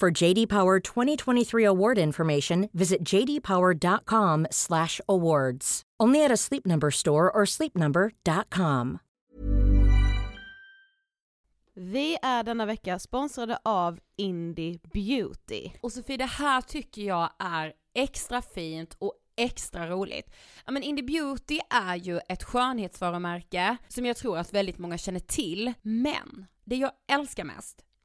For JD Power 2023 award information, visit jdpower.com/awards. Only at a Sleep Number store or sleepnumber.com. Vi är denna vecka sponsrade av Indie Beauty. Och Sofie, det här tycker jag är extra fint och extra roligt. Ja men Indie Beauty är ju ett skönhetsvarumärke som jag tror att väldigt många känner till, men det jag älskar mest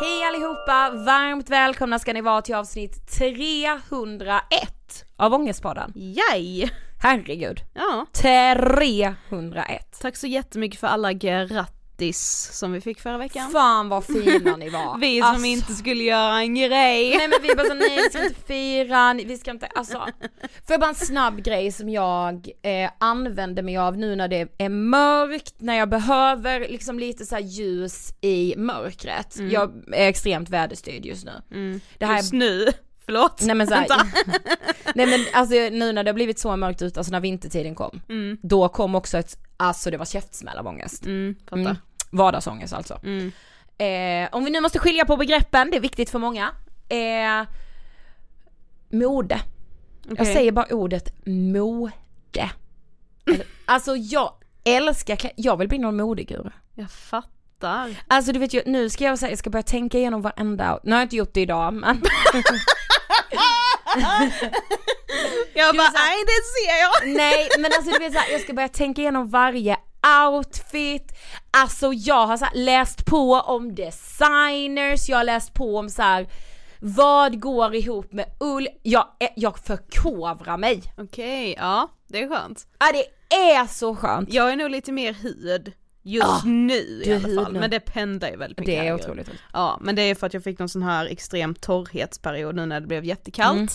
Hej allihopa! Varmt välkomna ska ni vara till avsnitt 301 av Ångestpodden. Yay! Herregud. Ja, 301. tack så jättemycket för alla grattis som vi fick förra veckan. Fan vad fina ni var. Vi som Alltså, inte skulle göra en grej. Nej men vi bara så, nej vi ska inte fira, vi ska inte, alltså. Får jag bara en snabb grej som jag eh, använder mig av nu när det är mörkt, när jag behöver liksom lite så ljus i mörkret. Jag är extremt väderstyrd just nu. Det här Just nu, förlåt. Nej men såhär, nej men alltså nu när det har blivit så mörkt ut, alltså när vintertiden kom, då kom också ett, alltså det var käftsmäll av ångest. Mm. Mm. Vardagsångest alltså. Mm. Eh, om vi nu måste skilja på begreppen, det är viktigt för många. Eh, mode. Jag Okej. säger bara ordet mode. Alltså jag älskar klä- jag vill bli någon modeguru. Jag fattar. Alltså du vet ju, nu ska jag säga, jag ska börja tänka igenom varenda, nu har jag inte gjort det idag men Jag bara, nej det ser jag. Nej men alltså du vet såhär, jag ska börja tänka igenom varje outfit, alltså jag har så läst på om designers, jag har läst på om så här. vad går ihop med ull, jag, jag förkovrar mig. Okej, ja det är skönt. Ja det är så skönt. Jag är nog lite mer hud just Ah, nu i alla fall, nu. men det pendlar ju väldigt mycket. Det är otroligt. roligt. Ja, men det är för att jag fick någon sån här extrem torrhetsperiod nu när det blev jättekallt. Mm.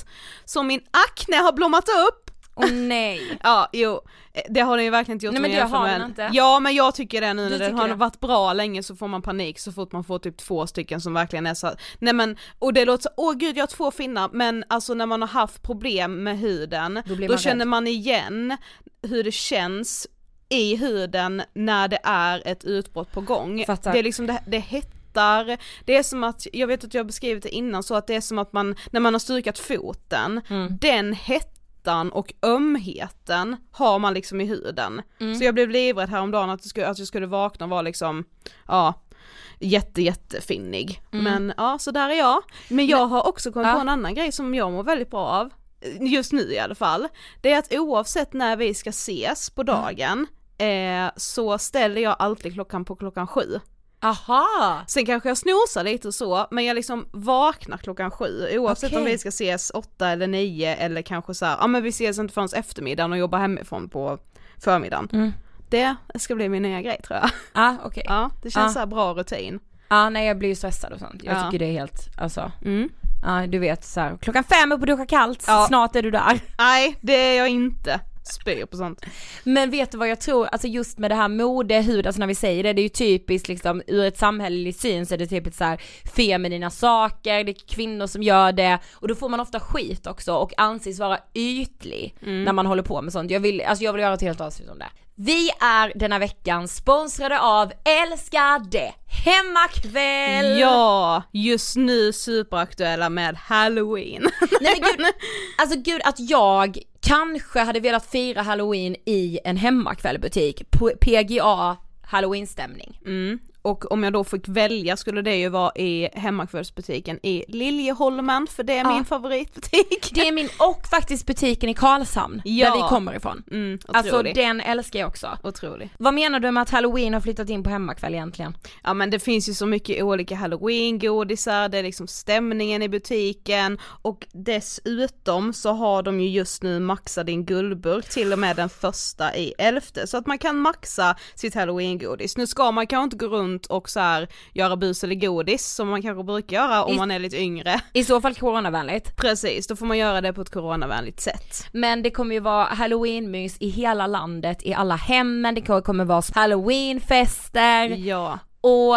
Så min akne har blommat upp. Åh nej. Ja, jo, eh, det har den ju verkligen inte gjort Nej, men det har den inte. Ja men jag tycker det nu när den har det? varit bra länge så får man panik så fort man får typ två stycken som verkligen är så nej men, och det låter så, åh gud jag har två finnar, men alltså när man har haft problem med huden, Då då, man känner rädd. man igen hur det känns i huden när det är ett utbrott på gång. Fattar. Det är liksom, det, det hettar, det är som att, jag vet att jag har beskrivit det innan så att det är som att man, när man har stukat foten, Mm. den hettan och ömheten har man liksom i huden. Mm. Så jag blev livrädd häromdagen att, det skulle, att jag skulle vakna och vara liksom, ja, jätte jättefinnig. Men ja, så där är jag. Men jag har också kommit Mm. Ja. på en annan grej som jag mår väldigt bra av, just nu i alla fall. Det är att oavsett när vi ska ses på dagen, eh, så ställer jag alltid klockan på klockan sju. Aha! Sen kanske jag snosar lite och så, men jag liksom vaknar klockan sju oavsett om Okej. vi ska ses åtta eller nio eller kanske så ja men vi ses inte förrän eftermiddagen och jobbar hemifrån på förmiddagen. Mm. Det ska bli min nya grej tror jag. Ah, okej. Ja. Ja, det känns Ja. så här bra rutin. nej jag blir ju stressad och sånt. Jag Ja. tycker det är helt, alltså, Mm. ja du vet så här, klockan fem upp och duscha kallt, Ja. snart är du där. Nej, det är jag inte. Spyr på sånt. Men vet du vad jag tror, alltså just med det här mode, hud, alltså när vi säger det, det är ju typiskt liksom ur ett samhälleligt syn så är det typiskt så här feminina saker, det är kvinnor som gör det och då får man ofta skit också och anses vara ytlig när man håller på med sånt. Jag vill, alltså jag vill göra ett helt avsnitt om det. Vi är denna veckan sponsrade av Älskade Hemmakväll! Ja, just nu superaktuella med halloween. Nej men gud, alltså gud att jag kanske hade velat fira halloween i en hemmakvällbutik, på PGA halloweenstämning. Mm. Och om jag då fick välja skulle det ju vara i hemmakvällsbutiken i Liljeholmen, för det är Ja. min favoritbutik. Det är min, och faktiskt butiken i Karlshamn, Ja. där vi kommer ifrån. Mm, Alltså den älskar jag också. Otrolig. Vad menar du med att halloween har flyttat in på hemmakväll egentligen? Ja men det finns ju så mycket olika halloween-godisar, det är liksom stämningen i butiken och dessutom så har de ju just nu maxat din guldburk till och med den första i elfte så att man kan maxa sitt halloween-godis. Nu ska man kanske inte gå runt och så här göra bus eller godis som man kanske brukar göra om I- man är lite yngre. I så fall coronavänligt. Precis, då får man göra det på ett coronavänligt sätt. Men det kommer ju vara halloweenmys i hela landet, i alla hemmen, det kommer vara halloweenfester. Ja. Och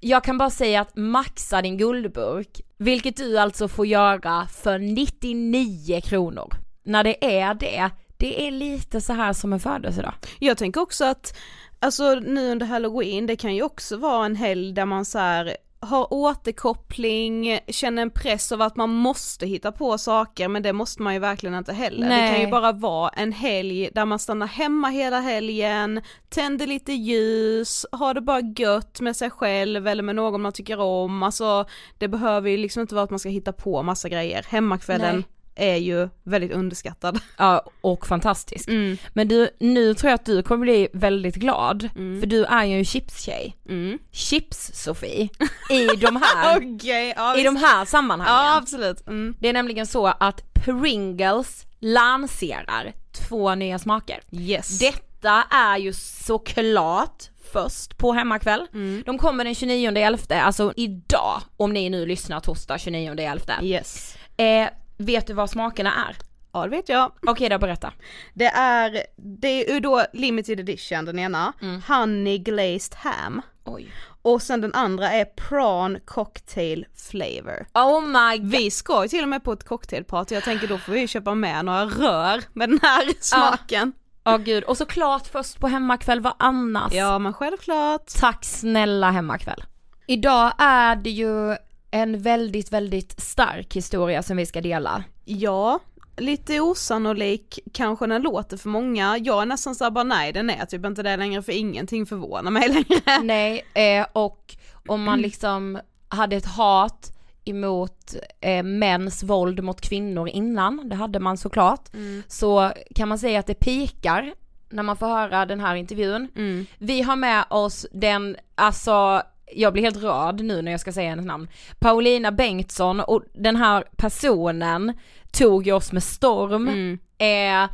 jag kan bara säga att maxa din guldburk, vilket du alltså får göra för 99 kronor. När det är det, det är lite så här som en födelsedag. Jag tänker också att, alltså nu under halloween, det kan ju också vara en helg där man så här har återkoppling, känner en press av att man måste hitta på saker men det måste man ju verkligen inte heller. Det kan Nej. ju bara vara en helg där man stannar hemma hela helgen, tänder lite ljus, har det bara gött med sig själv eller med någon man tycker om, alltså det behöver ju liksom inte vara att man ska hitta på massa grejer. Hemmakvällen Nej. Är ju väldigt underskattad. Ja, och fantastisk. Mm. Men du, nu tror jag att du kommer bli väldigt glad, för du är ju en chipstjej. Mm. Chips-Sofie, i de här, Okej, ja, i de här sammanhangen. Ja absolut. Mm. Det är nämligen så att Pringles lanserar två nya smaker. Yes. Detta är ju såklart först på hemmakväll. Mm. De kommer den 29 11, alltså idag, om ni nu lyssnar torsdag 29 11. Yes. Eh, vet du vad smakerna är? Ja det vet jag. Okej då, berätta. Det är, det är ju då limited edition den ena, honey glazed ham. Oj. Och sen den andra är prawn cocktail flavor. Oh my god. Vi ska ju till och med på ett cocktailparty, jag tänker då får vi köpa med några rör med den här smaken. Åh gud, och såklart först på hemmakväll, vad annars? Ja men självklart. Tack snälla hemmakväll. Idag är det ju en väldigt, väldigt stark historia som vi ska dela. Ja, lite osannolik kanske den låter för många. Jag är nästan såhär bara nej den är typ inte det längre för ingenting förvånar mig längre. Nej, eh, och om man liksom hade ett hat emot eh, mäns våld mot kvinnor innan, det hade man såklart, så kan man säga att det pikar när man får höra den här intervjun. Mm. Vi har med oss den, alltså jag blir helt rörd nu när jag ska säga hennes namn, Paulina Bengtsson och den här personen tog oss med storm. Mm. Eh,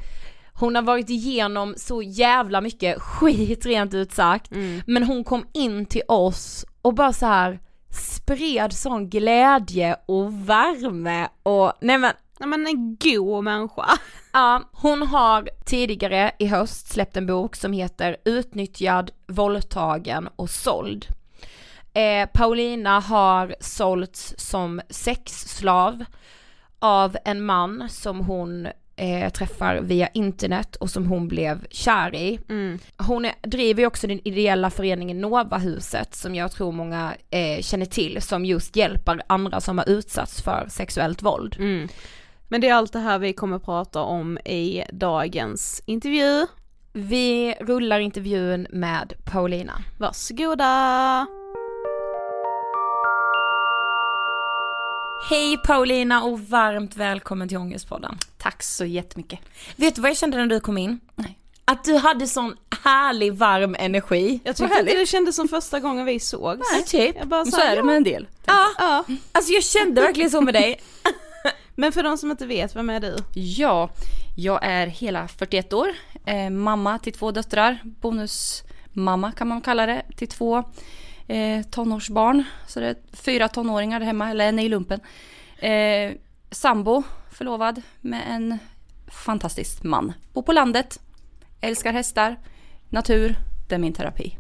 hon har varit igenom så jävla mycket skit rent ut sagt, Mm. men hon kom in till oss och bara så här spred sån glädje och värme och nej men Ja, men en god människa. Ja, hon har tidigare i höst släppt en bok som heter Utnyttjad, våldtagen och såld. Eh, Paulina har sålts som sexslav av en man som hon eh, träffar via internet och som hon blev kär i. Mm. Hon är, driver ju också den ideella föreningen Novahuset som jag tror många eh, känner till som just hjälper andra som har utsatts för sexuellt våld. Mm. Men det är allt det här vi kommer prata om i dagens intervju. Vi rullar intervjun med Paulina. Varsågoda! Hej Paulina och varmt välkommen till Ångestpodden. Tack så jättemycket. Vet du vad jag kände när du kom in? Nej. Att du hade sån härlig varm energi. Jag tyckte inte det kändes som första gången vi sågs. Nej, typ. Jag bara så så här, är det med en del. Ja, ja. alltså jag kände verkligen så med dig. Men för de som inte vet, vem är du? Ja, jag är hela 41 år, eh, mamma till två döttrar, bonusmamma kan man kalla det, till två eh, tonårsbarn. Så det är fyra tonåringar där hemma, eller en är i lumpen. Eh, sambo, förlovad med en fantastisk man. Bor på landet, älskar hästar, natur, det är min terapi.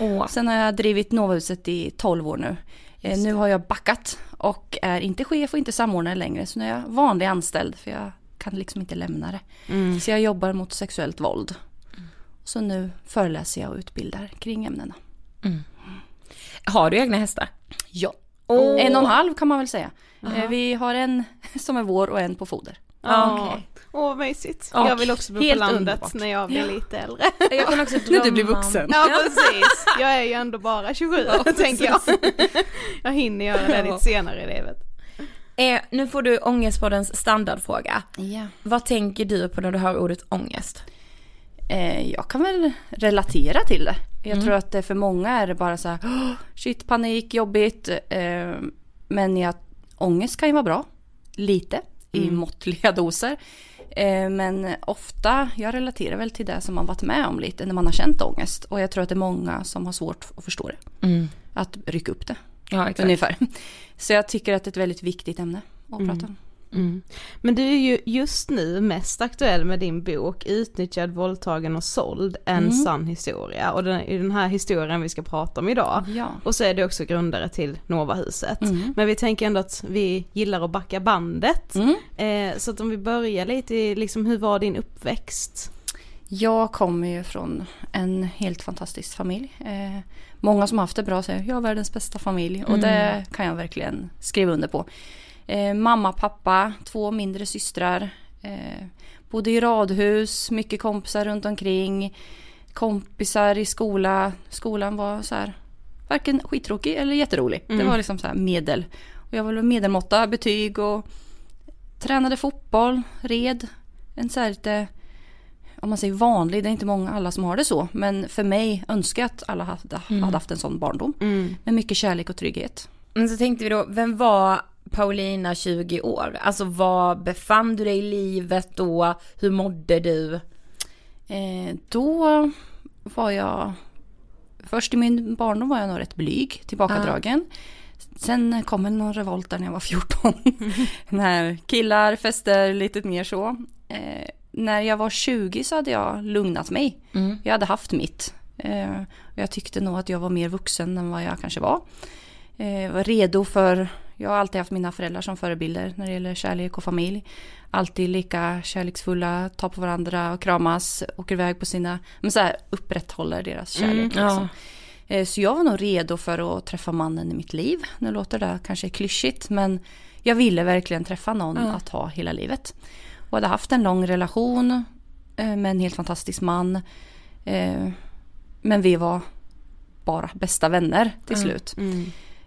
Åh. Sen har jag drivit Novahuset i 12 år nu. Eh, nu har jag backat och är inte chef och inte samordnare längre. Så nu är jag vanlig anställd för jag kan liksom inte lämna det. Så jag jobbar mot sexuellt våld. Så nu föreläser jag och utbildar kring ämnena. Har du egna hästar? Ja. Åh. En och en halv kan man väl säga. Eh, Vi har en som är vår och en på foder. Ja, okej. Åh, vad mysigt. Ja, jag vill också bo på landet underbart. när jag blir lite äldre. Jag kan också När du blir drömma vuxen. Ja, precis. Jag är ju ändå bara 27, tänker jag. Jag hinner göra det lite senare i livet. Eh, nu får du Ångestpoddens standardfråga. Ja. Vad tänker du på när du hör ordet ångest? Eh, jag kan väl relatera till det. Jag tror att det för många är det bara så här, "Åh, shit, panik, jobbigt. Eh, men jag, ångest kan ju vara bra. Lite, i måttliga doser. Eh, men ofta, jag relaterar väl till det som man varit med om lite när man har känt ångest. Och jag tror att det är många som har svårt att förstå det. Att rycka upp det, Ja, exakt. ungefär. Så jag tycker att det är ett väldigt viktigt ämne att prata om. Men du är ju just nu mest aktuell med din bok Utnyttjad, våldtagen och såld, en sann historia. Och det är den här historien vi ska prata om idag. Ja. Och så är du också grundare till Novahuset. Men vi tänker ändå att vi gillar att backa bandet. Eh, så att om vi börjar lite liksom hur var din uppväxt? Jag kommer ju från en helt fantastisk familj. Eh, många som har haft det bra säger jag har världens bästa familj och det kan jag verkligen skriva under på. Eh, mamma, pappa, två mindre systrar. Eh, bodde i radhus, mycket kompisar runt omkring. Kompisar i skola. Skolan var så här varken skittråkig eller jätterolig. Det var liksom så här medel. Och jag var väl medelmåtta, betyg och tränade fotboll, red. En så här lite om man säger vanlig, det är inte många alla som har det så. Men för mig önskar jag att alla hade, hade haft en sån barndom. Med mycket kärlek och trygghet. Men så tänkte vi då, vem var Paulina 20 år? Alltså var befann du dig i livet då? Hur mådde du? Eh, då var jag, först i min barndom var jag nog rätt blyg, tillbakadragen. Sen kom en någon revolt där när jag var 14. när killar, fester, lite mer så. Eh, när jag var 20 så hade jag lugnat mig. Jag hade haft mitt. Eh, jag tyckte nog att jag var mer vuxen än vad jag kanske var. Eh, var redo för, jag har alltid haft mina föräldrar som förebilder när det gäller kärlek och familj. Alltid lika kärleksfulla, tar på varandra och kramas, åker iväg på sina, men så här upprätthåller deras kärlek. ja. liksom. Eh, Så jag var nog redo för att träffa mannen i mitt liv. Nu låter det kanske klyschigt men jag ville verkligen träffa någon att ha hela livet. Och hade haft en lång relation eh, med en helt fantastisk man. Eh, Men vi var bara bästa vänner till slut.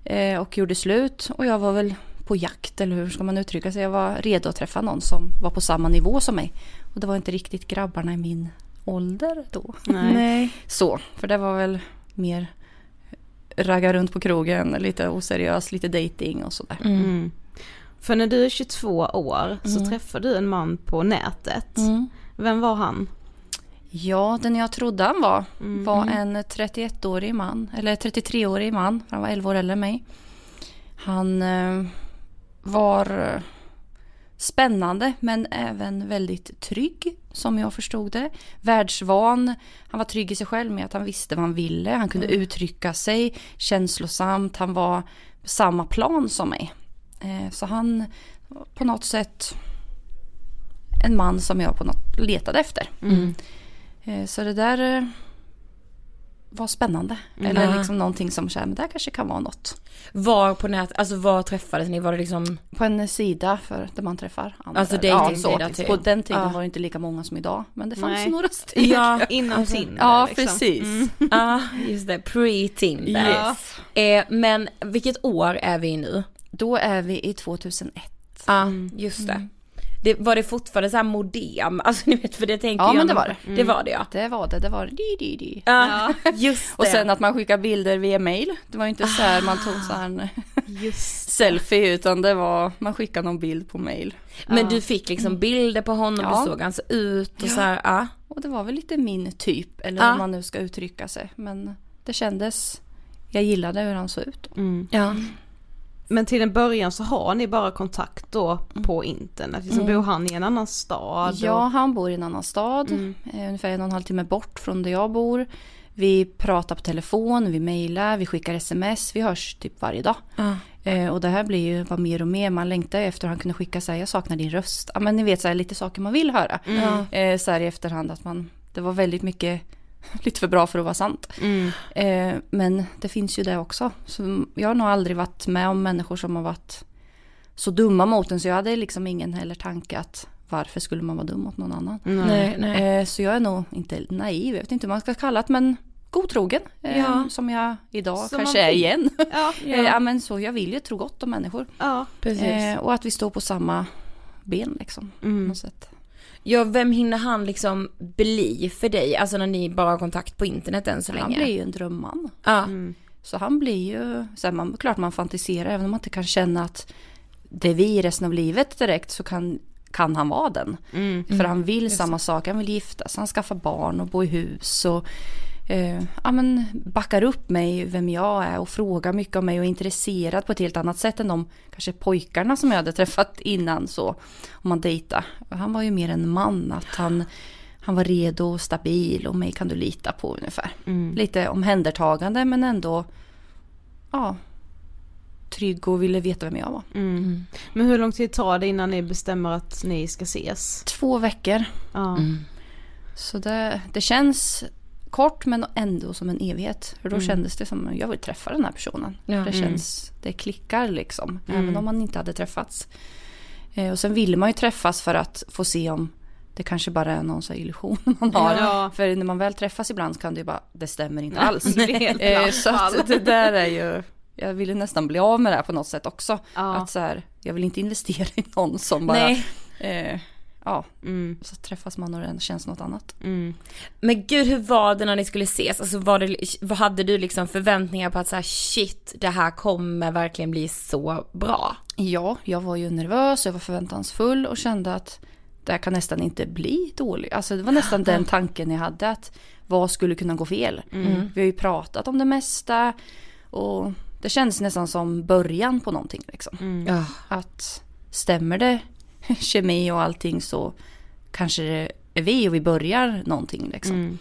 Eh, Och gjorde slut och jag var väl på jakt eller hur ska man uttrycka sig. Jag var redo att träffa någon som var på samma nivå som mig. Och det var inte riktigt grabbarna i min ålder då. Nej. Så, för det var väl mer ragga runt på krogen, lite oseriös, lite dating och sådär. Mm. För när du är 22 år så träffar du en man på nätet. Mm. Vem var han? Ja, den jag trodde han var Mm. var en 31-årig man, eller 33-årig man, han var 11 år äldre än mig. Han eh, var eh, spännande men även väldigt trygg som jag förstod det. Världsvan, han var trygg i sig själv med att han visste vad han ville, han kunde uttrycka sig känslosamt, han var på samma plan som mig. Eh, så han på något sätt en man som jag på något letade efter. Eh, Så det där eh, var spännande. Eller Ja. liksom någonting som så här, men det här kanske kan vara något. Var på nät, alltså var träffades ni? Var det liksom, På en sida för där man träffar andra. Alltså Ja, dejtingsida så. typ. På den tiden Ja. var det inte lika många som idag. Men det fanns Nej. några stycken. ja, Innan alltså, Tinder Ja, liksom. precis. Mm. ja just det, pre-Tinder. Yes. Eh, men vilket år är vi i nu? Då är vi i 2001. Ja, just det. Det. Var det fortfarande så här modem? Alltså ni vet för det tänker Ja, jag. men det var det. Det var det ja. Det var det. Det var di, di, di. Ja, just det. Och sen att man skickar bilder via mail. Det var ju inte så här man tog så här en Just selfie utan det var man skickade någon bild på mail. Men du fick liksom bilder på honom, Ja. du såg han så ut och så här, ja. Och det var väl lite min typ, eller Ja. hur man nu ska uttrycka sig. Men det kändes, jag gillade hur han såg ut. Mm. ja. Men till en början så har ni bara kontakt då på internet. Liksom bor han i en annan stad? Mm. Ja, han bor i en annan stad, eh, ungefär en och en halv timme bort från där jag bor. Vi pratar på telefon, vi mejlar, vi skickar sms, vi hörs typ varje dag. Eh, och det här blir ju var mer och mer, man längtar ju efter att han kunde skicka så här, jag saknar din röst. Ja men ni vet så här, lite saker man vill höra. Ja. Eh, så här i efterhand att man, det var väldigt mycket, lite för bra för att vara sant. Mm. Eh, men det finns ju det också. Så jag har nog aldrig varit med om människor som har varit så dumma mot en så jag hade liksom ingen heller tanke att varför skulle man vara dum mot någon annan. Nej, nej. Eh, så jag är nog inte naiv, jag vet inte hur man ska kalla det men godtrogen. Eh, Ja. Som jag idag Som kanske man är igen. Ja, Eh, ja men så, jag vill ju tro gott om människor. ja. Precis. Eh, och att vi står på samma ben liksom. På Mm. något sätt. Ja, vem hinner han liksom bli för dig? Alltså när ni bara har kontakt på internet än så länge. Han blir ju en drömman. Ja, Mm. Så han blir ju, så här, man, klart man fantiserar även om man inte kan känna att det är vi resten av livet direkt så kan, kan han vara den. Mm. För han vill samma sak, han vill gifta sig, han skaffar barn och bo i hus och eh, ja, men backar upp mig vem jag är och frågar mycket om mig och är intresserad på ett helt annat sätt än de kanske pojkarna som jag hade träffat innan så om man dejtar. Han var ju mer en man, att han, han var redo och stabil och mig kan du lita på ungefär. Lite omhändertagande men ändå ja, trygg och ville veta vem jag var. Mm. Men hur lång tid tar det innan ni bestämmer att ni ska ses? Två veckor. Ja. Så det, det känns kort men ändå som en evighet. För då kändes det som att jag vill träffa den här personen. Ja. Det känns, det klickar liksom. Även om man inte hade träffats. Eh, och sen vill man ju träffas för att få se om det kanske bara är någon så här illusion man har. Ja. För när man väl träffas ibland så kan det ju bara, det stämmer inte alls. Eh, så att det där är ju, jag ville nästan bli av med det här på något sätt också. Ja. Att så här, jag vill inte investera i någon som bara, eh, ja, Mm. så träffas man och det känns något annat. Mm. Men gud hur var det när ni skulle ses? Alltså var det, vad hade du liksom förväntningar på att så här, shit det här kommer verkligen bli så bra? Ja, jag var ju nervös, jag var förväntansfull och kände att det här kan nästan inte bli dåligt. Alltså det var nästan den tanken jag hade att vad skulle kunna gå fel? Vi har ju pratat om det mesta och det kändes nästan som början på någonting liksom. Ja. Att stämmer det kemi och allting så kanske det är vi och vi börjar någonting liksom. Mm.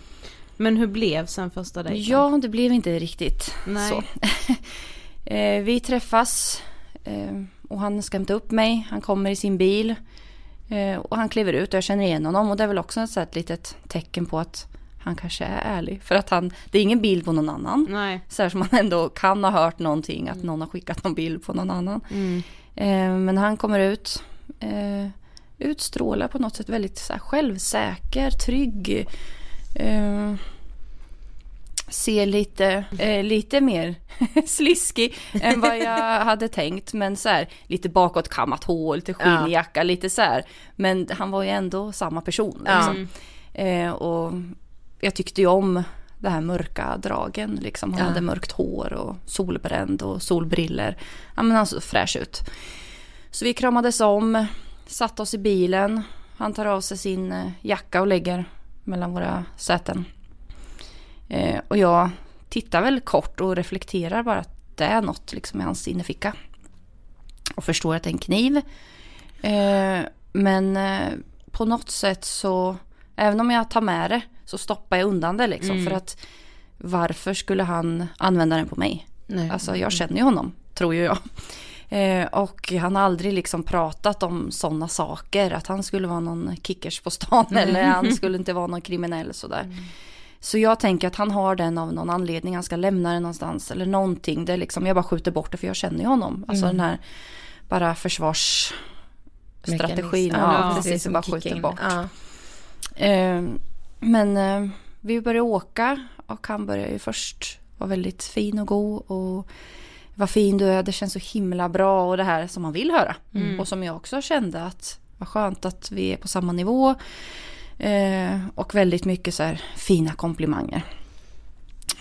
Men hur blev sen första dejten? Ja, det blev inte riktigt Nej. så. eh, vi träffas eh, och han ska hämta upp mig. Han kommer i sin bil eh, och han kliver ut och jag känner igen honom och det är väl också ett, så här, ett litet tecken på att han kanske är ärlig. För att han, det är ingen bild på någon annan. Nej. Så här som man ändå kan ha hört någonting, att någon har skickat någon bild på någon annan. Mm. Men han kommer ut, eh, utstrålar på något sätt väldigt så här, självsäker, trygg. Eh, ser lite, eh, lite mer sliskig än vad jag hade tänkt. Men så här, lite bakåtkammat hår, lite skinnjacka, lite så här. Men han var ju ändå samma person. Liksom. Eh, och jag tyckte ju om det här mörka dragen. Liksom. Han Ja. hade mörkt hår och solbränd och solbriller. Ja, men han såg fräsch ut. Så vi kramades om, satte oss i bilen. Han tar av sig sin eh, jacka och lägger mellan våra säten. Eh, och jag tittar väl kort och reflekterar bara att det är något liksom i hans innerficka. Och förstår att det är en kniv. Eh, men eh, på något sätt så, även om jag tar med det, så stoppar jag undan det liksom. För att varför skulle han använda den på mig? Nej. Alltså jag känner ju honom, tror ju jag. Eh, och han har aldrig liksom pratat om sådana saker, att han skulle vara någon kickers på stan eller han skulle inte vara någon kriminell sådär. Så jag tänker att han har den av någon anledning, han ska lämna den någonstans eller någonting. Det är liksom, jag bara skjuter bort det för jag känner ju honom. Alltså den här bara försvarsstrategin. Ja, Ja, precis, som bara skjuter bort. Ja. Eh, men eh, vi började åka och han började ju först vara väldigt fin och god och vad fin du är, det känns så himla bra och det här som man vill höra. Och som jag också kände att vad skönt att vi är på samma nivå. Eh, och väldigt mycket så här fina komplimanger.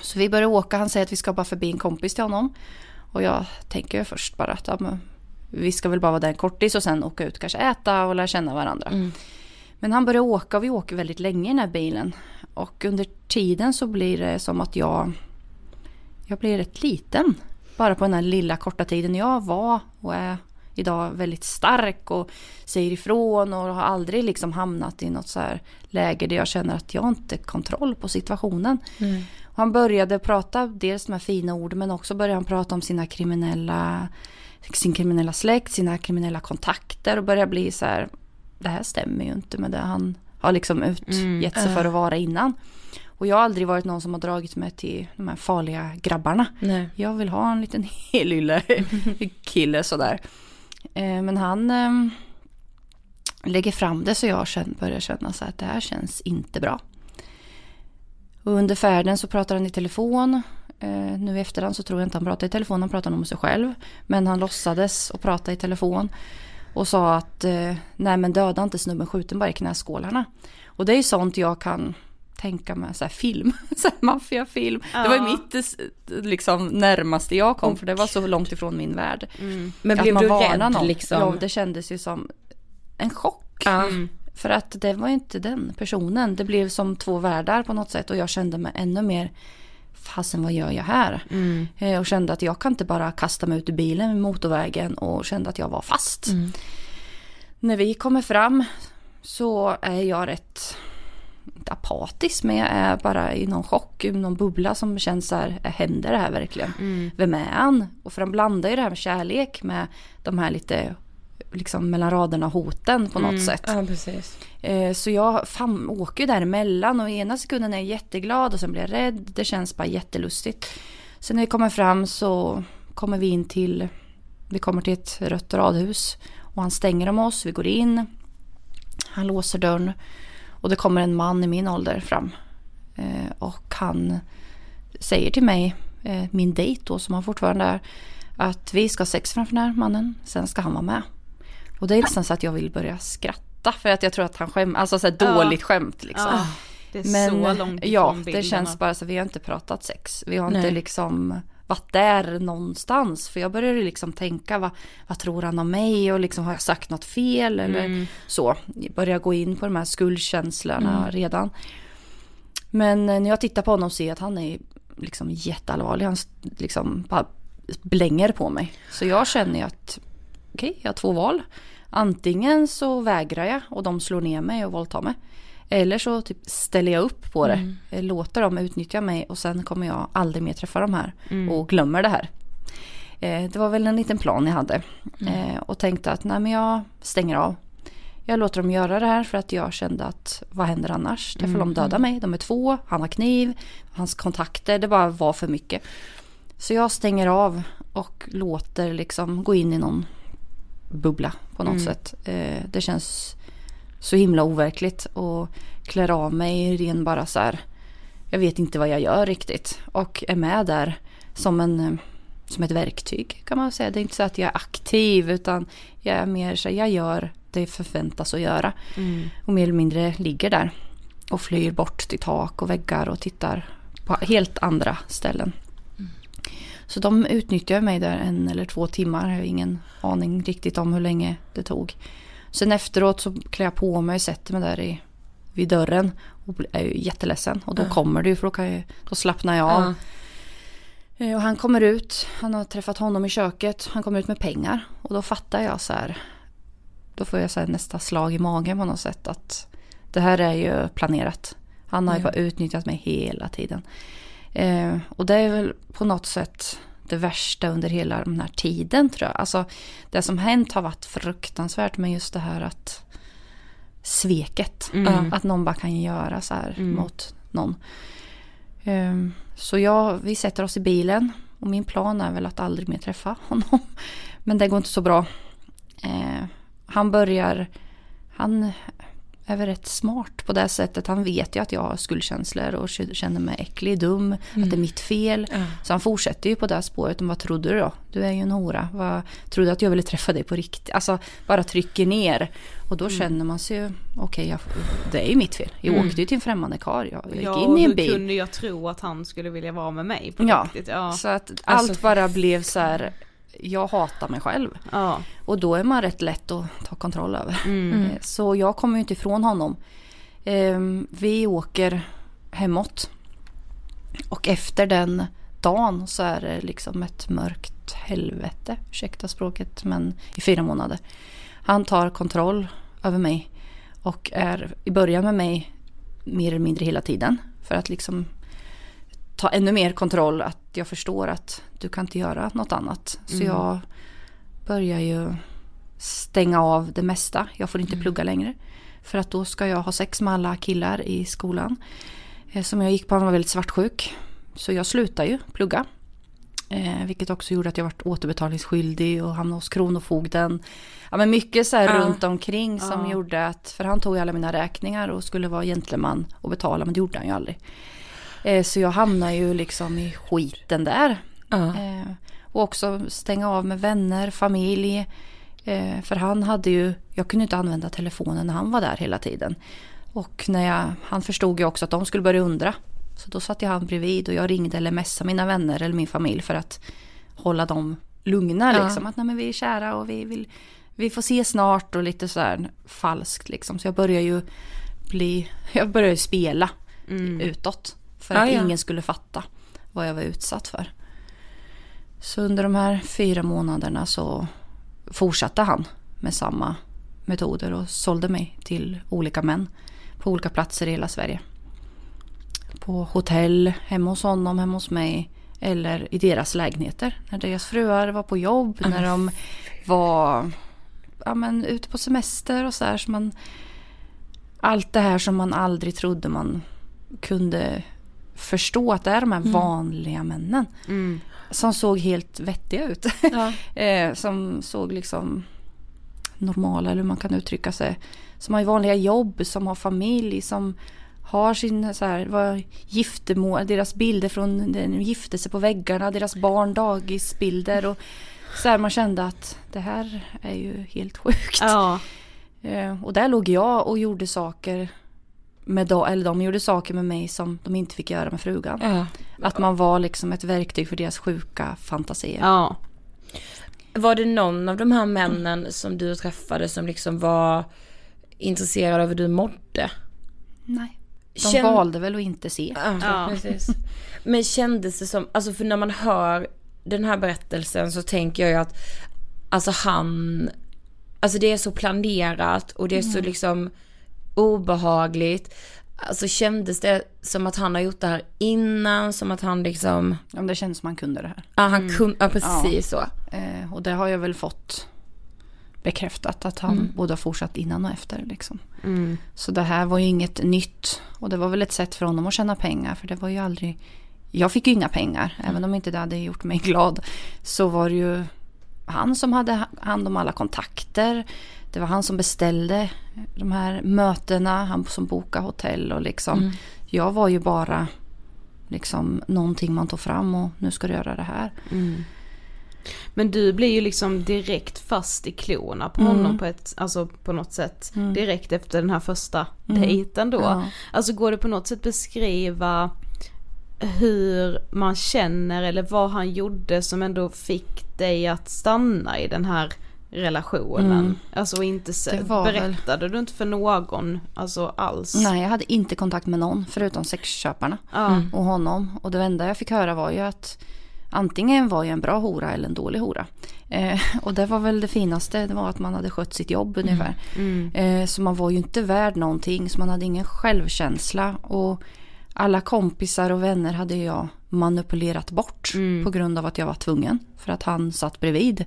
Så vi börjar åka, han säger att vi ska bara förbi en kompis till honom. Och jag tänker först bara att ja, vi ska väl bara vara där en kortis och sen åka ut, kanske äta och lära känna varandra. Men han börjar åka och vi åker väldigt länge i den här bilen. Och under tiden så blir det som att jag, jag blir rätt liten. Bara på den här lilla korta tiden jag var och är idag väldigt stark och säger ifrån och har aldrig liksom hamnat i något så här läge där jag känner att jag inte har kontroll på situationen. Och han började prata dels de här fina orden men också började han prata om sina kriminella, sin kriminella släkt, sina kriminella kontakter och började bli så här, det här stämmer ju inte med det han har liksom utgett sig för att vara innan. Och jag har aldrig varit någon som har dragit mig till de här farliga grabbarna. Nej. Jag vill ha en liten helylle kille sådär. Eh, Men han eh, lägger fram det så jag börjar känna så att det här känns inte bra. Och under färden så pratar han i telefon. Eh, Nu i efterhand så tror jag inte han pratar i telefon, han pratar nog med sig själv. Men han låtsades och prata i telefon. Och sa att eh, nej men döda inte snubben, skjuten bara i knäskålarna. Och det är ju sånt jag kan tänka mig, så här film, så här maffiafilm. Det var ju mitt eh, liksom närmaste jag kom för det var så långt ifrån min värld. Men Att blev man du rädd någon. liksom? Ja, det kändes ju som en chock. Ja. För att det var ju inte den personen. Det blev som två världar på något sätt och jag kände mig ännu mer Fasen vad gör jag här? Eh, Och kände att jag kan inte bara kasta mig ut ur bilen med motorvägen och kände att jag var fast. När vi kommer fram så är jag rätt inte apatisk men jag är bara i någon chock, i någon bubbla som känns så här, händer det här verkligen? Vem är han? Och för han blandar ju det här med kärlek med de här lite liksom mellan raderna hoten på något sätt. ja, precis. Eh, Så jag fan, åker ju däremellan och ena sekunden är jag jätteglad och sen blir jag rädd. Det känns bara jättelustigt. Sen när vi kommer fram så kommer vi in till, vi kommer till ett rött radhus och han stänger om oss, vi går in. Han låser dörren och det kommer en man i min ålder fram. Eh, Och han säger till mig, eh, min dejt då som han fortfarande är, att vi ska ha sex framför den här mannen, sen ska han vara med. Och det är nästan så att jag vill börja skratta för att jag tror att han skämt, alltså så dåligt skämt liksom. Ja, det är Men så långt ja, det känns bara så vi har inte pratat sex. Vi har inte Nej. liksom varit där någonstans. För jag började liksom tänka, vad, vad tror han om mig? Och liksom, har jag sagt något fel? Eller Mm. så. Jag börjar gå in på de här skuldkänslorna Mm. redan. Men eh, när jag tittar på honom ser jag att han är liksom jätteallvarlig. Han liksom bara blänger på mig. Så jag känner ju att okej, jag har två val. Antingen så vägrar jag och de slår ner mig och våldtar mig. Eller så typ ställer jag upp på det. Eh, Låter dem utnyttja mig och sen kommer jag aldrig mer träffa de här. Och glömmer det här. Eh, Det var väl en liten plan jag hade. Eh, Och tänkte att nej men jag stänger av. Jag låter dem göra det här för att jag kände att vad händer annars? Det får de döda mig. De är två, han har kniv, hans kontakter, det bara var för mycket. Så jag stänger av och låter liksom gå in i någon bubbla på något sätt. Eh, det känns så himla overkligt och klär av mig i ren bara så här jag vet inte vad jag gör riktigt. Och är med där som, en, eh, som ett verktyg kan man säga. Det är inte så att jag är aktiv utan jag är mer så jag gör det förväntas att göra. Mm. Och mer eller mindre ligger där. Och flyr bort till tak och väggar och tittar på helt andra ställen. Så de utnyttjade mig där en eller två timmar. Jag har ingen aning riktigt om hur länge det tog. Sen efteråt så klär jag på mig och sätter mig där i, vid dörren. Och är ju jätteledsen. Och då kommer det ju för då, kan jag, då slappnar jag av. Eh, Och han kommer ut, han har träffat honom i köket, han kommer ut med pengar. Och då fattar jag så här, då får jag så nästa slag i magen på något sätt att det här är ju planerat. Han har ju bara utnyttjat mig hela tiden. Eh, och det är väl på något sätt det värsta under hela den här tiden tror jag. Alltså det som hänt har varit fruktansvärt men just det här att sveket. Mm. Att någon bara kan göra så här mot någon. Ehm, Så jag, vi sätter oss i bilen och min plan är väl att aldrig mer träffa honom. Men det går inte så bra. Eh, han börjar, han är väl rätt smart på det sättet. Han vet ju att jag har skuldkänslor och känner mig äcklig, dum, att det är mitt fel. Så han fortsätter ju på det spåret. Men vad trodde du då? Du är ju en hora. Vad, trodde du att jag ville träffa dig på riktigt? Alltså bara trycker ner. Och då känner man sig ju, okej, jag- det är ju mitt fel. Jag åkte ju till en främmande karl. Jag, jag gick Ja, in i en hur bil. kunde jag tro att han skulle vilja vara med mig på Ja, riktigt? Ja. så att Alltså, allt bara blev så här, jag hatar mig själv. ja. Och då är man rätt lätt att ta kontroll över. Mm. Eh, Så jag kommer inte ifrån honom. Ehm, Vi åker hemåt. Och efter den dagen så är det liksom ett mörkt helvete, ursäkta språket, men i fyra månader. Han tar kontroll över mig och är i början med mig mer eller mindre hela tiden. För att liksom ta ännu mer kontroll, att jag förstår att du kan inte göra något annat. Så jag börjar ju stänga av det mesta. Jag får inte plugga längre. För att då ska jag ha sex med alla killar i skolan. Eh, Som jag gick på, han var väldigt svartsjuk. Så jag slutade ju plugga. Eh, vilket också gjorde att jag var återbetalningsskyldig och hamnade hos Kronofogden. Ja men mycket så här Ja. runt omkring som gjorde att, för han tog ju alla mina räkningar och skulle vara gentleman och betala men det gjorde han ju aldrig. Eh, så jag hamnade ju liksom i skiten där. Ja. Eh, och också stänga av med vänner, familj. Eh, för han hade ju, jag kunde inte använda telefonen när han var där hela tiden. Och när jag, han förstod ju också att de skulle börja undra. Så då satt jag han bredvid och jag ringde eller messade mina vänner eller min familj för att hålla dem lugna Ja. liksom. Att nej men vi är kära och vi vill, vi får se snart och lite så här falskt liksom. Så jag började ju bli, jag började ju spela utåt. För Ja, att ja. ingen skulle fatta vad jag var utsatt för. Så under de här fyra månaderna så fortsatte han med samma metoder och sålde mig till olika män på olika platser i hela Sverige. På hotell, hemma hos honom, hemma hos mig eller i deras lägenheter. När deras fruar var på jobb, när de var ja, men, ute på semester och så här. Så man, allt det här som man aldrig trodde man kunde förstå att det är de här vanliga männen. Mm. Som såg helt vettiga ut. Ja. eh, som såg liksom normala, eller hur man kan uttrycka sig. Som har vanliga jobb, som har familj, som har sin så här, vad, giftermål, deras bilder från den gifte sig på väggarna, deras barn dagisbilder och så här man kände att det här är ju helt sjukt. Ja. Eh, och där låg jag och gjorde saker med dem, eller de gjorde saker med mig som de inte fick göra med frugan. Ja. Att man var liksom ett verktyg för deras sjuka fantasier. ja. Var det någon av de här männen som du träffade som liksom var intresserad av hur du mådde? Nej. De Känn- valde väl att inte se. Ja, Ja. precis. Men kändes det som, alltså för när man hör den här berättelsen så tänker jag ju att, alltså han, alltså det är så planerat och det är så liksom obehagligt. Alltså kändes det som att han har gjort det här innan, som att han liksom, Ja, det kändes som man kunde det här. ja han kunde, ja precis så. Eh, och det har jag väl fått bekräftat att han både har fortsatt innan och efter. Liksom. Mm. Så det här var ju inget nytt. Och det var väl ett sätt för honom att tjäna pengar. För det var ju aldrig... Jag fick ju inga pengar. Även om inte det hade gjort mig glad. Så var det ju han som hade hand om alla kontakter. Det var han som beställde de här mötena. Han som bokade hotell och liksom. Jag var ju bara liksom någonting man tog fram och nu ska du göra det här. Mm. Men du blir ju liksom direkt fast i klorna på Mm. honom på ett, alltså på något sätt. Mm. Direkt efter den här första Mm. dejten då. Ja. Alltså går det på något sätt beskriva hur man känner eller vad han gjorde som ändå fick dig att stanna i den här relationen? Mm. Alltså inte se, var väl- berättade du inte för någon alltså alls? Nej, jag hade inte kontakt med någon förutom sexköparna Ja. och honom. Och det enda jag fick höra var ju att antingen var jag en bra hora eller en dålig hora. Eh, och det var väl det finaste, det var att man hade skött sitt jobb ungefär. Mm. Eh, så man var ju inte värd någonting, så man hade ingen självkänsla. Och alla kompisar och vänner hade jag manipulerat bort Mm. på grund av att jag var tvungen. För att han satt bredvid.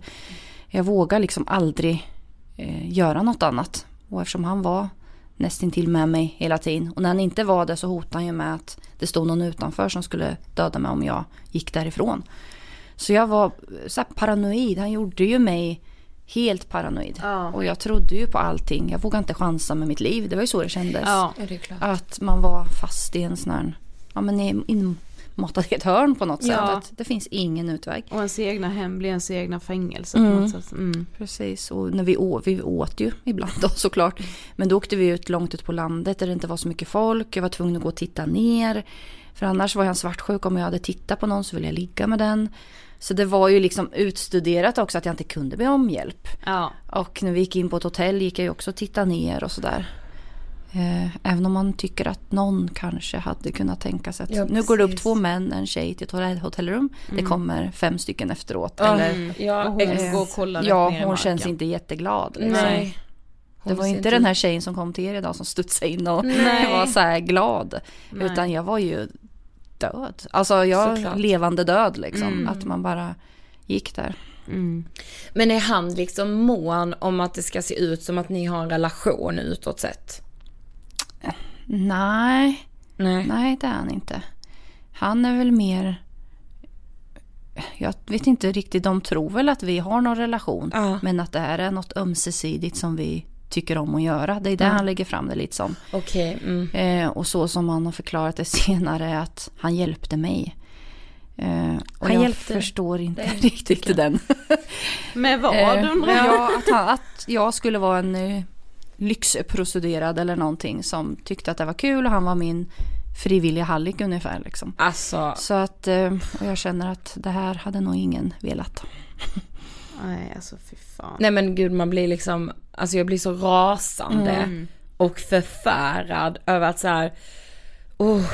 Jag vågade liksom aldrig eh, göra något annat. Och eftersom han var nästintill med mig hela tiden. Och när han inte var det så hotade han ju med att det stod någon utanför som skulle döda mig om jag gick därifrån. Så jag var så här paranoid. Han gjorde ju mig helt paranoid. Ja. Och jag trodde ju på allting. Jag vågade inte chansa med mitt liv. Det var ju så det kändes. Ja. Det. Att man var fast i en sån här, ja men är inmatad i ett hörn på något sätt. Ja. Att det finns ingen utväg. Och ens egna hem blir ens egna fängelse Mm. på något sätt. Mm. Precis, och när vi, å, vi åt ju ibland då såklart. Men då åkte vi ut långt ut på landet där det inte var så mycket folk. Jag var tvungen att gå och titta ner. För annars var jag svartsjuk. Om jag hade tittat på någon så ville jag ligga med den. Så det var ju liksom utstuderat också att jag inte kunde be om hjälp. Ja. Och när vi gick in på ett hotell gick jag ju också och titta ner och sådär. Eh, Även om man tycker att någon kanske hade kunnat tänka sig att Ja, nu går det upp två män, en tjej till ett hotell- hotellrum. Det kommer fem stycken efteråt. Ja, Eller, ja, hon rätt ja, hon känns inte jätteglad. Liksom. Nej. Det var inte den här tjejen som kom till er idag som studsade in och Nej. var så här glad. Nej. Utan jag var ju död. Alltså jag Såklart. levande död liksom. Mm. Att man bara gick där. Mm. Men är han liksom mån om att det ska se ut som att ni har en relation utåt sett? Nej, Nej. nej det är han inte. Han är väl mer... Jag vet inte riktigt, de tror väl att vi har någon relation. Ja. Men att det här är något ömsesidigt som vi tycker om att göra. Det är det Ja. han lägger fram det lite som. Okej. Mm. Eh, och så som han har förklarat det senare att han hjälpte mig. Eh, och Han jag hjälpte förstår inte dig, riktigt den. Med vad Eh, undrar jag? ja, att, han, att jag skulle vara en lyxproceduerad eller någonting som tyckte att det var kul och han var min frivilliga hallick ungefär liksom. Alltså, Så att, eh, och jag känner att det här hade nog ingen velat. Nej alltså fy fan. nej men gud man blir liksom, alltså jag blir så rasande Mm. och förfärad över att så här, oh,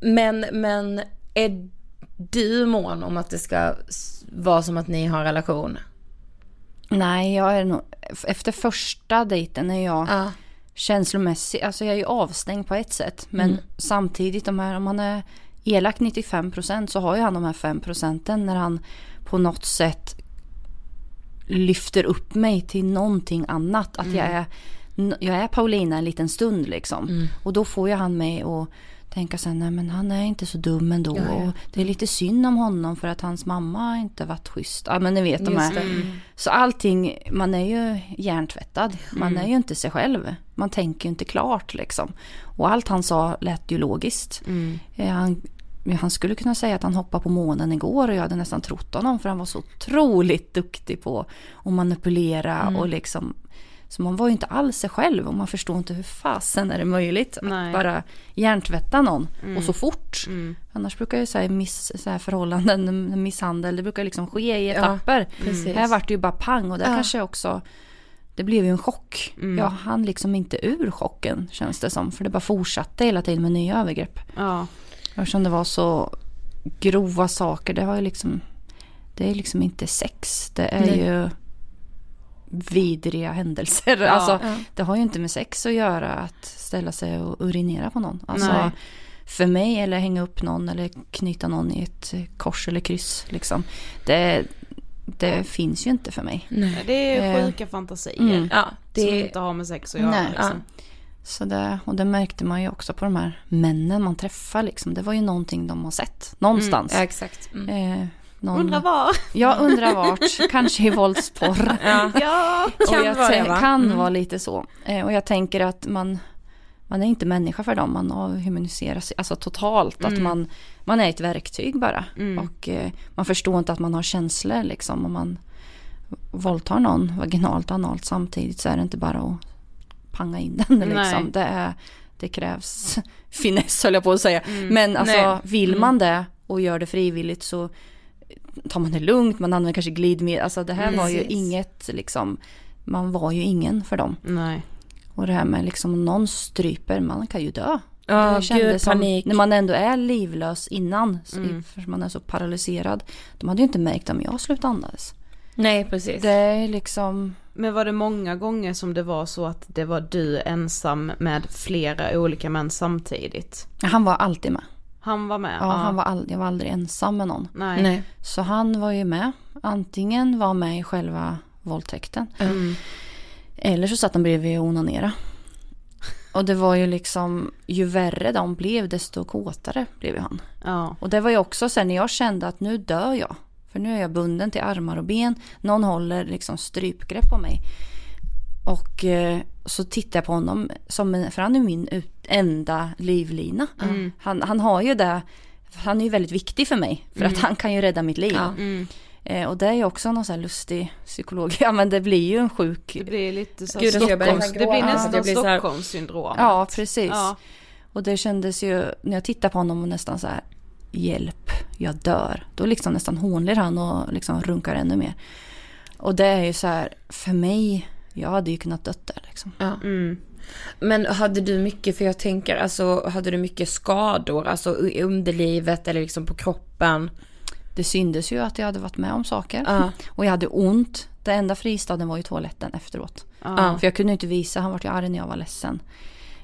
men, men är du mån om att det ska vara som att ni har en relation? Nej, jag är nog, efter första dejten är jag Ja. känslomässig, alltså jag är ju avstängd på ett sätt. Men Mm. samtidigt, de här, om man är elak 95% så har ju han de här 5% när han på något sätt lyfter upp mig till någonting annat. Att jag, är, jag är Paulina en liten stund liksom. Och då får ju han mig att tänka så här, nej men han är inte så dum ändå. Ja, ja. Och det är lite synd om honom för att hans mamma inte varit schysst. Ja men ni vet de här. Så allting, man är ju hjärntvättad. Man är ju inte sig själv. Man tänker ju inte klart liksom. Och allt han sa lät ju logiskt. Mm. Eh, Han, han skulle kunna säga att han hoppade på månen igår och jag hade nästan trott honom för han var så otroligt duktig på att manipulera och liksom så man var ju inte alls sig själv och man förstår inte hur fasen är det möjligt Nej. att bara hjärntvätta någon och så fort. Mm. Annars brukar ju så här miss, så här förhållanden, misshandel, det brukar liksom ske i etapper. precis. Här vart det ju bara pang och där Ja. kanske också det blev ju en chock. Mm. Jag hann liksom inte ur chocken känns det som. För det bara fortsatte hela tiden med nya övergrepp. Ja. Eftersom det var så grova saker. Det var ju liksom Det är liksom inte sex. Det är Nej. ju vidriga händelser. Alltså, Ja. det har ju inte med sex att göra att ställa sig och urinera på någon. Alltså, Nej. för mig eller hänga upp någon eller knyta någon i ett kors eller kryss. Liksom. Det, det finns ju inte för mig. Nej. Det är Eh, sjuka fantasier. mm. Ja, Som det inte har med sex att göra Nej. liksom. Så det, och det märkte man ju också på de här männen man träffar. Liksom. Det var ju någonting de har sett någonstans. ja exakt. Mm. Eh, någon, Undrar var. Jag undrar vart. Kanske i våldsporr. Ja. Ja. Och Kan jag vara det, va? Kan Mm. vara lite så. Eh, och jag tänker att man, man är inte människa för dem, man avhumaniseras alltså totalt. Att man, man är ett verktyg bara. Och eh, man förstår inte att man har känslor liksom. Om man våldtar någon vaginalt och analt samtidigt så är det inte bara att panga in den Nej. liksom. Det, är, det krävs finess höll jag på att säga. Men alltså Nej. vill man det och gör det frivilligt så tar man det lugnt, man använder kanske glidmedel. Alltså det här var ju Precis. inget liksom, man var ju ingen för dem. Nej. Och det här med liksom om någon stryper, man kan ju dö. Ja, kändes gud, som, panik. när man ändå är livlös innan, Mm. för man är så paralyserad. De hade ju inte märkt om jag slutade andas. Nej precis. Det är liksom, Men var det många gånger som det var så att det var du ensam med flera olika män samtidigt? han var alltid med. Han var med? Ja, Han var all, jag var aldrig ensam med någon. Nej. Nej. Så han var ju med. Antingen var med i själva våldtäkten. Mm. Eller så satt han bredvid och onanerade. Och det var ju liksom, ju värre de blev desto kåtare blev ju han. Ja. Och det var ju också sen när jag kände att nu dör jag. För nu är jag bunden till armar och ben. Någon håller liksom strypgrepp på mig. Och eh, så tittar jag på honom, som en, för han är min ut, enda livlina. Han, han har ju det, han är ju väldigt viktig för mig. För att han kan ju rädda mitt liv. Ja. Mm. Eh, och det är ju också någon sån här lustig psykolog. Ja men det blir ju en sjuk... Det blir lite så Gud, Stockholms, det blir nästan Jag blir så här- Stockholmssyndrom. Ja precis. Ja. Och det kändes ju, när jag tittar på honom och nästan så här, hjälp, jag dör. Då liksom nästan hånler han och liksom runkar ännu mer. Och det är ju så här, för mig, jag hade ju kunnat dött där liksom. Ja. Mm. Men hade du mycket, för jag tänker alltså, hade du mycket skador, alltså i underlivet eller liksom på kroppen? Det syndes ju att jag hade varit med om saker. Ja. Och jag hade ont. Det enda fristaden var ju toaletten efteråt. Ja. För jag kunde inte visa, han var ju arg när jag var ledsen.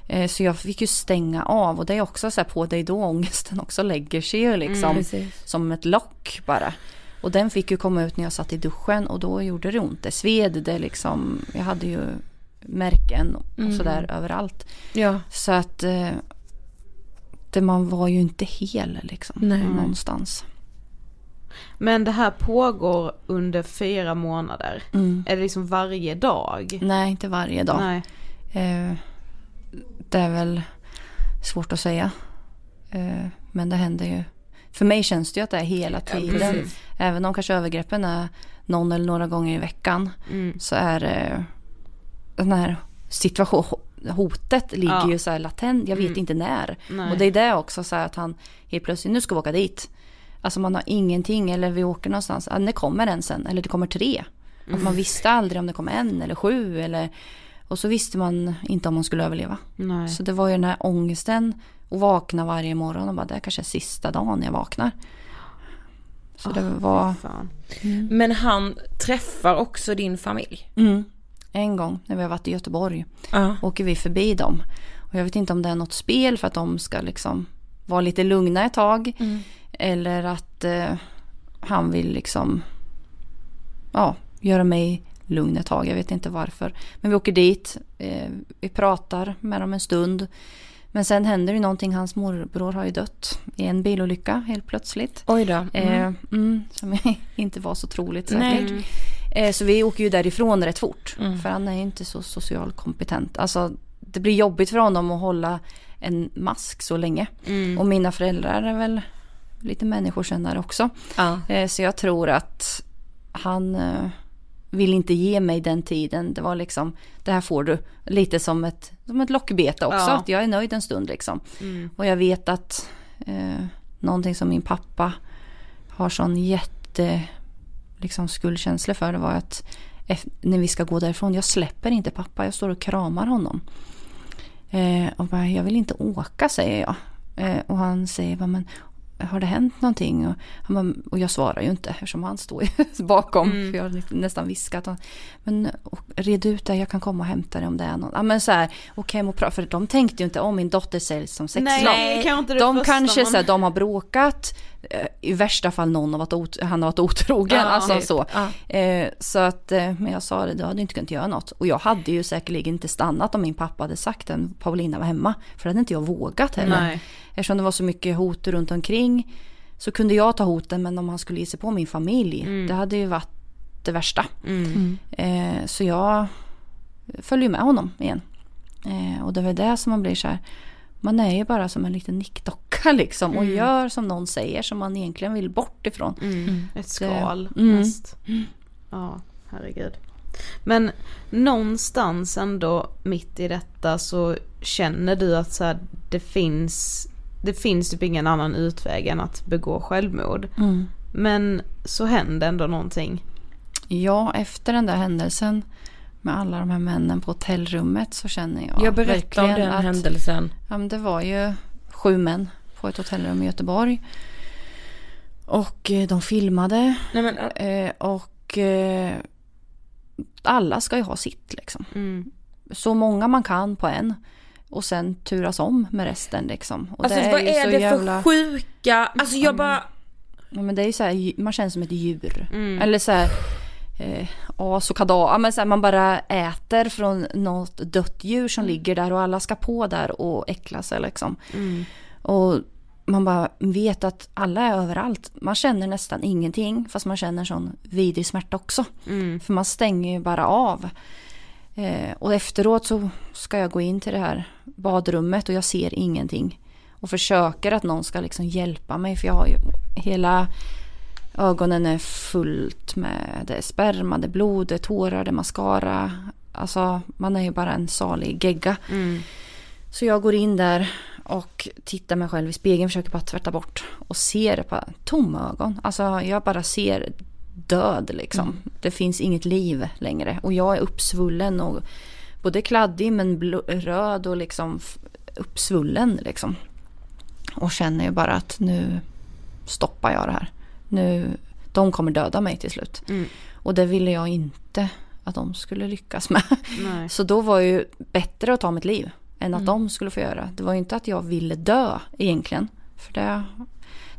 Eh, Så jag fick ju stänga av och det är också så här på dig då ångesten också lägger sig ju liksom. Precis. som ett lock bara. Och den fick ju komma ut när jag satt i duschen och då gjorde det ont. Det sved, det liksom, jag hade ju märken och sådär överallt. Ja. Så att eh, det, man var ju inte hel liksom Nej. någonstans. Men det här pågår under fyra månader. Mm. Är det liksom varje dag? Nej, inte varje dag. Nej. Eh, det är väl svårt att säga. Eh, men det händer ju. För mig känns det ju att det är hela tiden. precis. Även om kanske övergreppen är någon eller några gånger i veckan. Mm. Så är det den här situation, hotet ligger Ja. ju så här latent. Jag vet Mm. inte när. Nej. Och det är det också så här att han helt plötsligt, nu ska vi åka dit. Alltså man har ingenting eller vi åker någonstans. Ja, det kommer en sen eller det kommer tre. Att Mm. man visste aldrig om det kom en eller sju eller och så visste man inte om man skulle överleva. Nej. Så det var ju den här ångesten att vakna varje morgon och bara det här kanske är sista dagen jag vaknar. Så det var Fan. Men han träffar också din familj? mm, en gång när vi har varit i Göteborg Ja. åker vi förbi dem. Och jag vet inte om det är något spel för att de ska liksom vara lite lugna ett tag. Eller att eh, han vill liksom ja, göra mig lugn ett tag. Jag vet inte varför. Men vi åker dit. Eh, vi pratar med dem en stund. Men sen händer det någonting. Hans morbror har ju dött i en bilolycka helt plötsligt. Oj då. Eh, mm, som inte var så troligt säkert. Nej. Eh, så vi åker ju därifrån rätt fort. Mm. För han är ju inte så social kompetent. Alltså det blir jobbigt för honom att hålla en mask så länge. Mm. Och mina föräldrar är väl lite människokännare också. Ja. Eh, så jag tror att han eh, vill inte ge mig den tiden. Det var liksom, det här får du. Lite som ett, som ett lockbete också. Ja. Att jag är nöjd en stund liksom. Och jag vet att eh, någonting som min pappa har sån jätte liksom skuldkänsla för det var att när vi ska gå därifrån, jag släpper inte pappa, jag står och kramar honom. Eh, och bara, jag vill inte åka säger jag. Eh, och han säger, men har det hänt någonting? Och, han och jag svarar ju inte eftersom han står ju bakom. För jag har nästan viskat. Men red ut det, jag kan komma och hämta dig om det är någon. Ja men så här, och prata. För de tänkte ju inte, om min dotter säljs som sexslav. Nej, kanske inte det De kanske man- så här, de har bråkat. eh, I värsta fall någon har varit ot- han har varit otrogen. Ja, alltså typ. så. Ja. Eh, så att, eh, men jag sa det, du hade inte kunnat göra något. Och jag hade ju säkerligen inte stannat om min pappa hade sagt att Paulina var hemma. För det hade inte jag vågat heller. Nej. Eftersom det var så mycket hot runt omkring. Så kunde jag ta hoten men om han skulle ge sig på min familj. Det hade ju varit det värsta. Mm. Eh, så jag följde med honom igen. Eh, och det är väl det som man blir så här. Man är ju bara som en liten nickdocka liksom. Och Mm. gör som någon säger som man egentligen vill bort ifrån. Mm. Ett skal Mm. mest. Ja, herregud. Men någonstans ändå mitt i detta så känner du att så här, det finns det finns typ ingen annan utväg än att begå självmord. Mm. Men så händer ändå någonting. Ja, efter den där händelsen med alla de här männen på hotellrummet så känner jag jag berättar om den att händelsen. Ja, men det var ju sju män på ett hotellrum i Göteborg. Och eh, de filmade Nej, men, eh, och eh, alla ska ju ha sitt liksom. Mm. Så många man kan på en. Och sen turas om med resten liksom. Och alltså vad ju är det jävla- för sjuka, alltså jag bara, Ja, men det är ju så här, man känns som ett djur. Mm. Eller så här, eh, as och kadaver. Men så här, man bara äter från något dött djur som ligger där och alla ska på där och äckla sig liksom. Mm. Och man bara vet att alla är överallt. Man känner nästan ingenting fast man känner sån vidrig smärta också. Mm. För man stänger ju bara av. Eh, och efteråt så ska jag gå in till det här badrummet och jag ser ingenting. Och försöker att någon ska liksom hjälpa mig för jag har ju hela ögonen är fullt med det sperma, det blod, det tårar, det mascara. Alltså man är ju bara en salig gegga. Mm. Så jag går in där och tittar mig själv i spegeln, försöker bara tvätta bort och ser på tomma ögon. Alltså jag bara ser död liksom. Det finns inget liv längre och jag är uppsvullen och både kladdig men röd och liksom uppsvullen liksom. Och känner ju bara att nu stoppar jag det här. Nu, de kommer döda mig till slut. Mm. Och det ville jag inte att de skulle lyckas med. Nej. Så då var ju bättre att ta mitt liv än att de skulle få göra. Det var ju inte att jag ville dö egentligen. För det,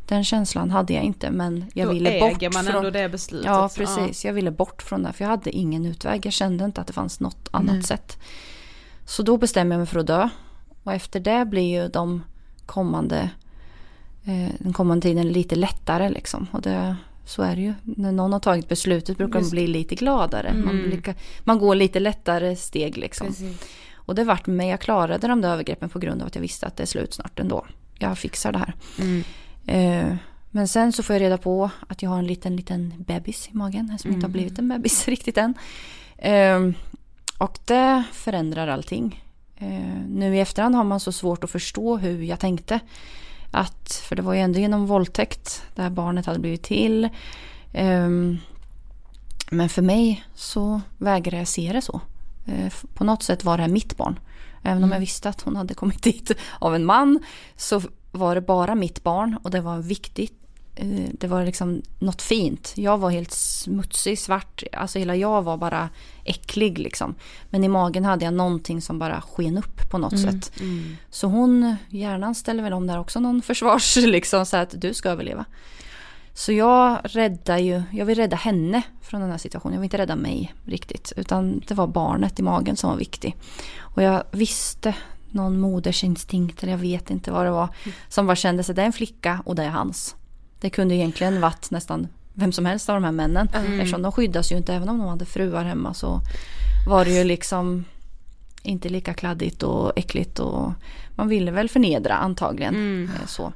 den känslan hade jag inte. Men jag Då ville äger bort man från... ändå det beslutet. Ja, precis. Jag ville bort från det. För jag hade ingen utväg. Jag kände inte att det fanns något annat sätt. Så då bestämde jag mig för att dö. Och efter det blir ju de kommande, eh, den kommande tiden lite lättare liksom. Och det, så är det ju. När någon har tagit beslutet brukar de bli lite gladare. Man, blir man går lite lättare steg liksom. Och det vart med. Jag klarade de där övergreppen på grund av att jag visste att det är slut snart ändå. Jag fixar det här. Mm. Eh, men sen så får jag reda på att jag har en liten, liten bebis i magen. Som inte har blivit en bebis riktigt än. Eh, och det förändrar allting. Eh, nu i efterhand har man så svårt att förstå hur jag tänkte. Att, för det var ju ändå genom våldtäkt det här barnet hade blivit till. Ehm, men för mig så vägrar jag se det så. Eh, På något sätt var det här mitt barn. Även om jag visste att hon hade kommit dit av en man så var det bara mitt barn och det var viktigt. Eh, Det var liksom något fint. Jag var helt smutsig, svart. Alltså hela jag var bara äcklig liksom. Men i magen hade jag någonting som bara sken upp på något sätt. Så hon, hjärnan ställer väl om där också någon försvars liksom så att du ska överleva. Så jag räddar ju, jag vill rädda henne från den här situationen. Jag vill inte rädda mig riktigt. Utan det var barnet i magen som var viktig. Och jag visste någon modersinstinkt, eller jag vet inte vad det var. Som bara kände sig, det är en flicka och det är hans. Det kunde egentligen varit nästan vem som helst av de här männen. Eftersom de skyddas ju inte, även om de hade fruar hemma så var det ju liksom inte lika kladdigt och äckligt. Och man ville väl förnedra antagligen. Eh, Så.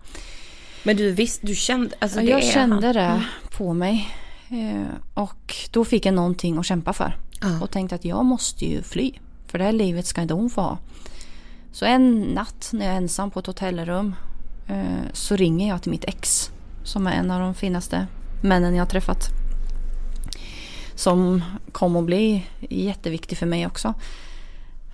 men du visst, du kände, alltså jag är kände han. det på mig. Eh, och då fick jag någonting att kämpa för. Och tänkte att jag måste ju fly. För det här livet ska inte hon få ha. Så en natt när jag är ensam på ett hotellrum eh, så ringer jag till mitt ex. Som är en av de finaste männen jag har träffat. Som kom att bli jätteviktig för mig också.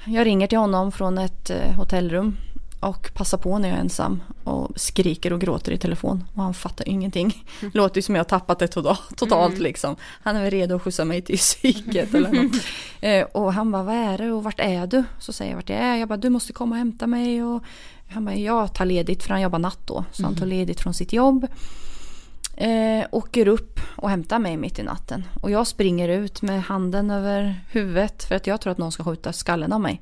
Jag ringer till honom från ett eh, hotellrum och passar på när jag är ensam och skriker och gråter i telefon och han fattar ingenting. Låter ju som jag har tappat det totalt, totalt liksom. Han är väl redo att skjutsa mig till psyket eller något. Eh, och han bara, vad är det och vart är du? Så säger jag vart jag är. Jag bara, du måste komma och hämta mig. Och han bara, jag tar ledigt för han jobbar natt då. Så han tar ledigt från sitt jobb. Eh, åker upp och hämtar mig mitt i natten. Och jag springer ut med handen över huvudet för att jag tror att någon ska skjuta skallen av mig.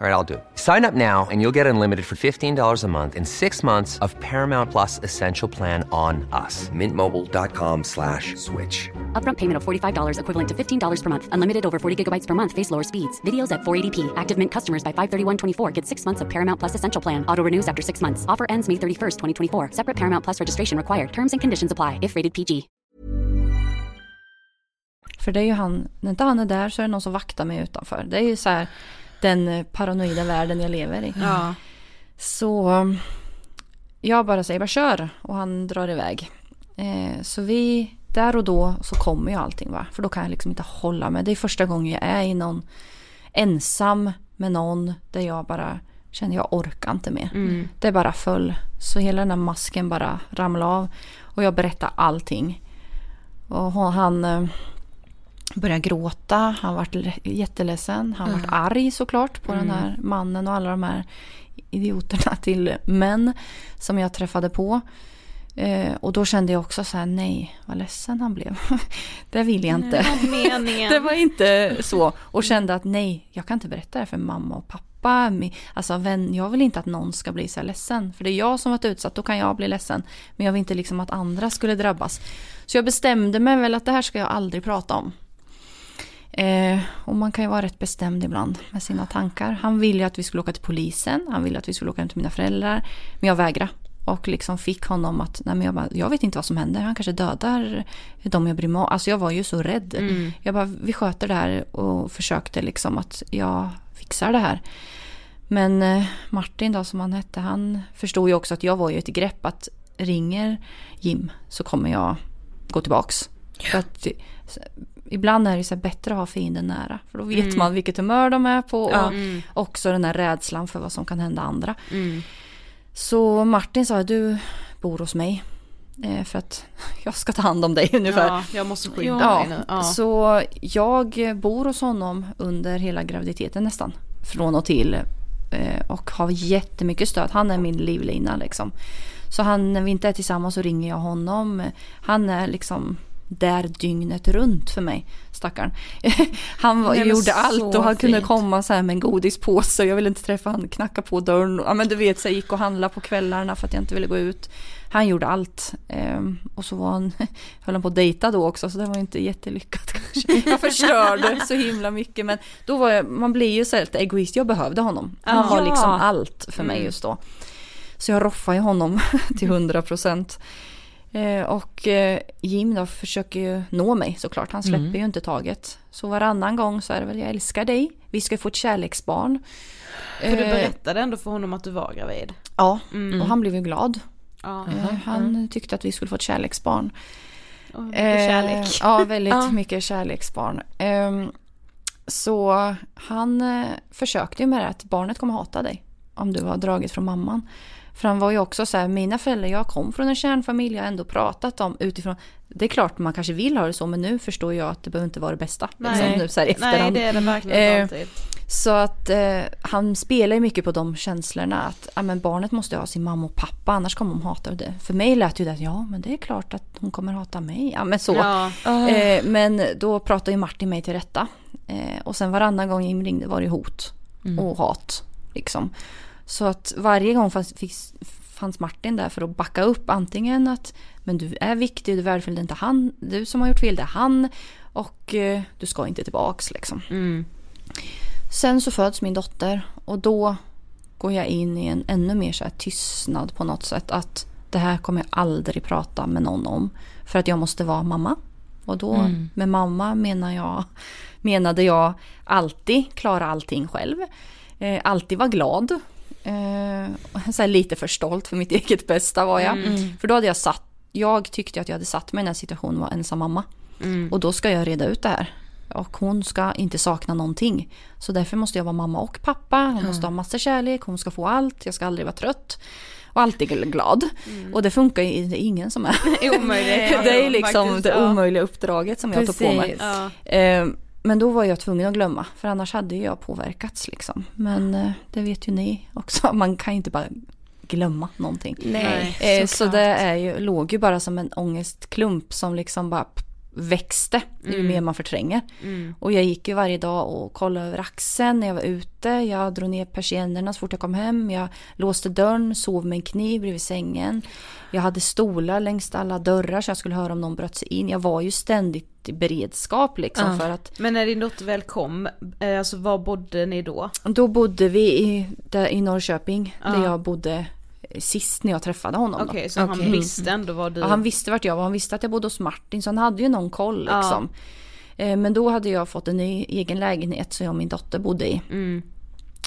All right, I'll do it. Sign up now and you'll get unlimited for $15 a month in six months of Paramount Plus Essential Plan on us. Mintmobile.com slash switch. Upfront payment of $45 equivalent to $15 per month. Unlimited over 40 gigabytes per month. Face lower speeds. Videos at 480p. Active Mint customers by 531.24 get six months of Paramount Plus Essential Plan. Auto renews after six months. Offer ends May 31st, 2024. Separate Paramount Plus registration required. Terms and conditions apply if rated PG. För det är ju han, när inte han är där så är det någon som vaktar mig utanför. Det är ju så här den eh, paranoida världen jag lever i. Ja. Så jag bara säger bara kör och han drar iväg. Eh, så vi, där och då så kommer ju allting va. För då kan jag liksom inte hålla mig. Det är första gången jag är i någon ensam med någon där jag bara känner jag orkar inte mer. Mm. Det bara föll. Så hela den här masken bara ramlade av. Och jag berättade allting. Och han eh, började gråta. Han var jätteledsen. Han var arg såklart på den här mannen och alla de här idioterna till män som jag träffade på. Eh, och då kände jag också så här, nej vad ledsen han blev. det vill jag inte. Det var inte så. Och kände att nej, jag kan inte berätta det här för mamma och pappa. Alltså vän, jag vill inte att någon ska bli så här ledsen. För det är jag som varit utsatt, då kan jag bli ledsen. Men jag vill inte liksom att andra skulle drabbas. Så jag bestämde mig väl att det här ska jag aldrig prata om. Eh, och man kan ju vara rätt bestämd ibland med sina tankar. Han ville ju att vi skulle åka till polisen. Han ville att vi skulle åka hem till mina föräldrar. Men jag vägrade. Och liksom fick honom att, nej men jag, bara, jag vet inte vad som händer. Han kanske dödar de jag bryr mig om. Alltså jag var ju så rädd. Jag bara, vi sköter det här och försökte liksom att jag fixar det här. Men eh, Martin då som han hette, han förstod ju också att jag var ju ett grepp att ringer Jim så kommer jag gå tillbaks. För att, ibland är det så bättre att ha fienden nära. För då vet man vilket humör de är på. Och också den här rädslan för vad som kan hända andra. Så Martin sa du bor hos mig. Eh, för att jag ska ta hand om dig ungefär. Ja, jag måste skydda Ja, dig nu. Ja. så jag bor hos honom under hela graviditeten nästan. Från och till. Eh, Och har jättemycket stöd. Han är min livlina liksom. Så han, när vi inte är tillsammans så ringer jag honom. Han är liksom där dygnet runt för mig. Stackarn. Han var, Nej, gjorde allt och han kunde fint. komma så här med en godispåse. Jag ville inte träffa han, knacka på dörren. Ja men du vet, så jag gick och handlade på kvällarna för att jag inte ville gå ut. Han gjorde allt. Ehm, och så var han, höll han på att dejta då också så det var inte jättelyckat kanske. Jag förstörde så himla mycket men då var jag, man blir ju så här lite egoist. Jag behövde honom. Han var Ja. liksom allt för mig just då. Så jag roffade ju honom till 100 procent. Eh, och eh, Jim då försöker ju nå mig såklart. Han släpper ju inte taget. Så varannan gång så är det väl jag älskar dig. Vi ska få ett kärleksbarn. För du Eh, berättade ändå för honom att du var gravid. Ja, och han blev ju glad. Ja. Eh, Han tyckte att vi skulle få ett kärleksbarn. Och mycket Eh, kärlek. Ja, väldigt Ja. mycket kärleksbarn. Ehm, så han försökte ju med det att barnet kommer hata dig om du har dragit från mamman. För han var ju också så här, mina föräldrar, jag kom från en kärnfamilj, jag har ändå pratat om utifrån. Det är klart man kanske vill ha det så, men nu förstår jag att det behöver inte vara det bästa. liksom, nu så här Nej, det är det verkligen Eh, inte alltid. Så att eh, han spelar ju mycket på de känslorna att ja, men barnet måste ha sin mamma och pappa annars kommer de hata det. För mig lät ju det att ja men det är klart att hon kommer hata mig. Ja men så. Ja. Eh, men då pratade ju Martin mig till rätta. Eh, och sen varannan gång Jim ringde var det hot och hat. Liksom. Så att varje gång fanns, fanns Martin där för att backa upp antingen att men du är viktig, du är värdefull, det är inte han, du som har gjort fel, det är han och eh, du ska inte tillbaks liksom. Mm. Sen så föds min dotter och då går jag in i en ännu mer så här tystnad på något sätt. Att det här kommer jag aldrig prata med någon om. För att jag måste vara mamma. Och då Mm. med mamma menar jag, menade jag alltid klara allting själv. Eh, alltid vara glad. Eh, lite för stolt för mitt eget bästa var jag. För då hade jag satt, jag tyckte att jag hade satt mig i den här situationen var ensam mamma. Och då ska jag reda ut det här. Och hon ska inte sakna någonting. Så därför måste jag vara mamma och pappa. Hon måste ha massa kärlek, hon ska få allt, jag ska aldrig vara trött. Och alltid glad. Och det funkar ju, det är ingen som är. Omöjligt. det är liksom det omöjliga uppdraget som jag tog på mig. Precis. Ja. Men då var jag tvungen att glömma, för annars hade ju jag påverkats liksom. Men eh, det vet ju ni också, man kan ju inte bara glömma någonting. Nej, Eh, så det är ju, låg ju bara som en ångestklump som liksom bara växte ju mer man förtränger. Och jag gick ju varje dag och kollade över axeln när jag var ute. Jag drog ner persiennerna så fort jag kom hem. Jag låste dörren, sov med en kniv bredvid sängen. Jag hade stolar längs alla dörrar så jag skulle höra om någon bröt sig in. Jag var ju ständigt i beredskap liksom för att Men när din dotter väl kom, eh, alltså var bodde ni då? då bodde vi i, där, i Norrköping där Ja. jag bodde sist när jag träffade honom. då. Okej, så han Okej. visste ändå vad du... Ja, han visste vart jag var, han visste att jag bodde hos Martin så han hade ju någon koll Ja. liksom. Eh, Men då hade jag fått en ny egen lägenhet så jag och min dotter bodde i. Mm.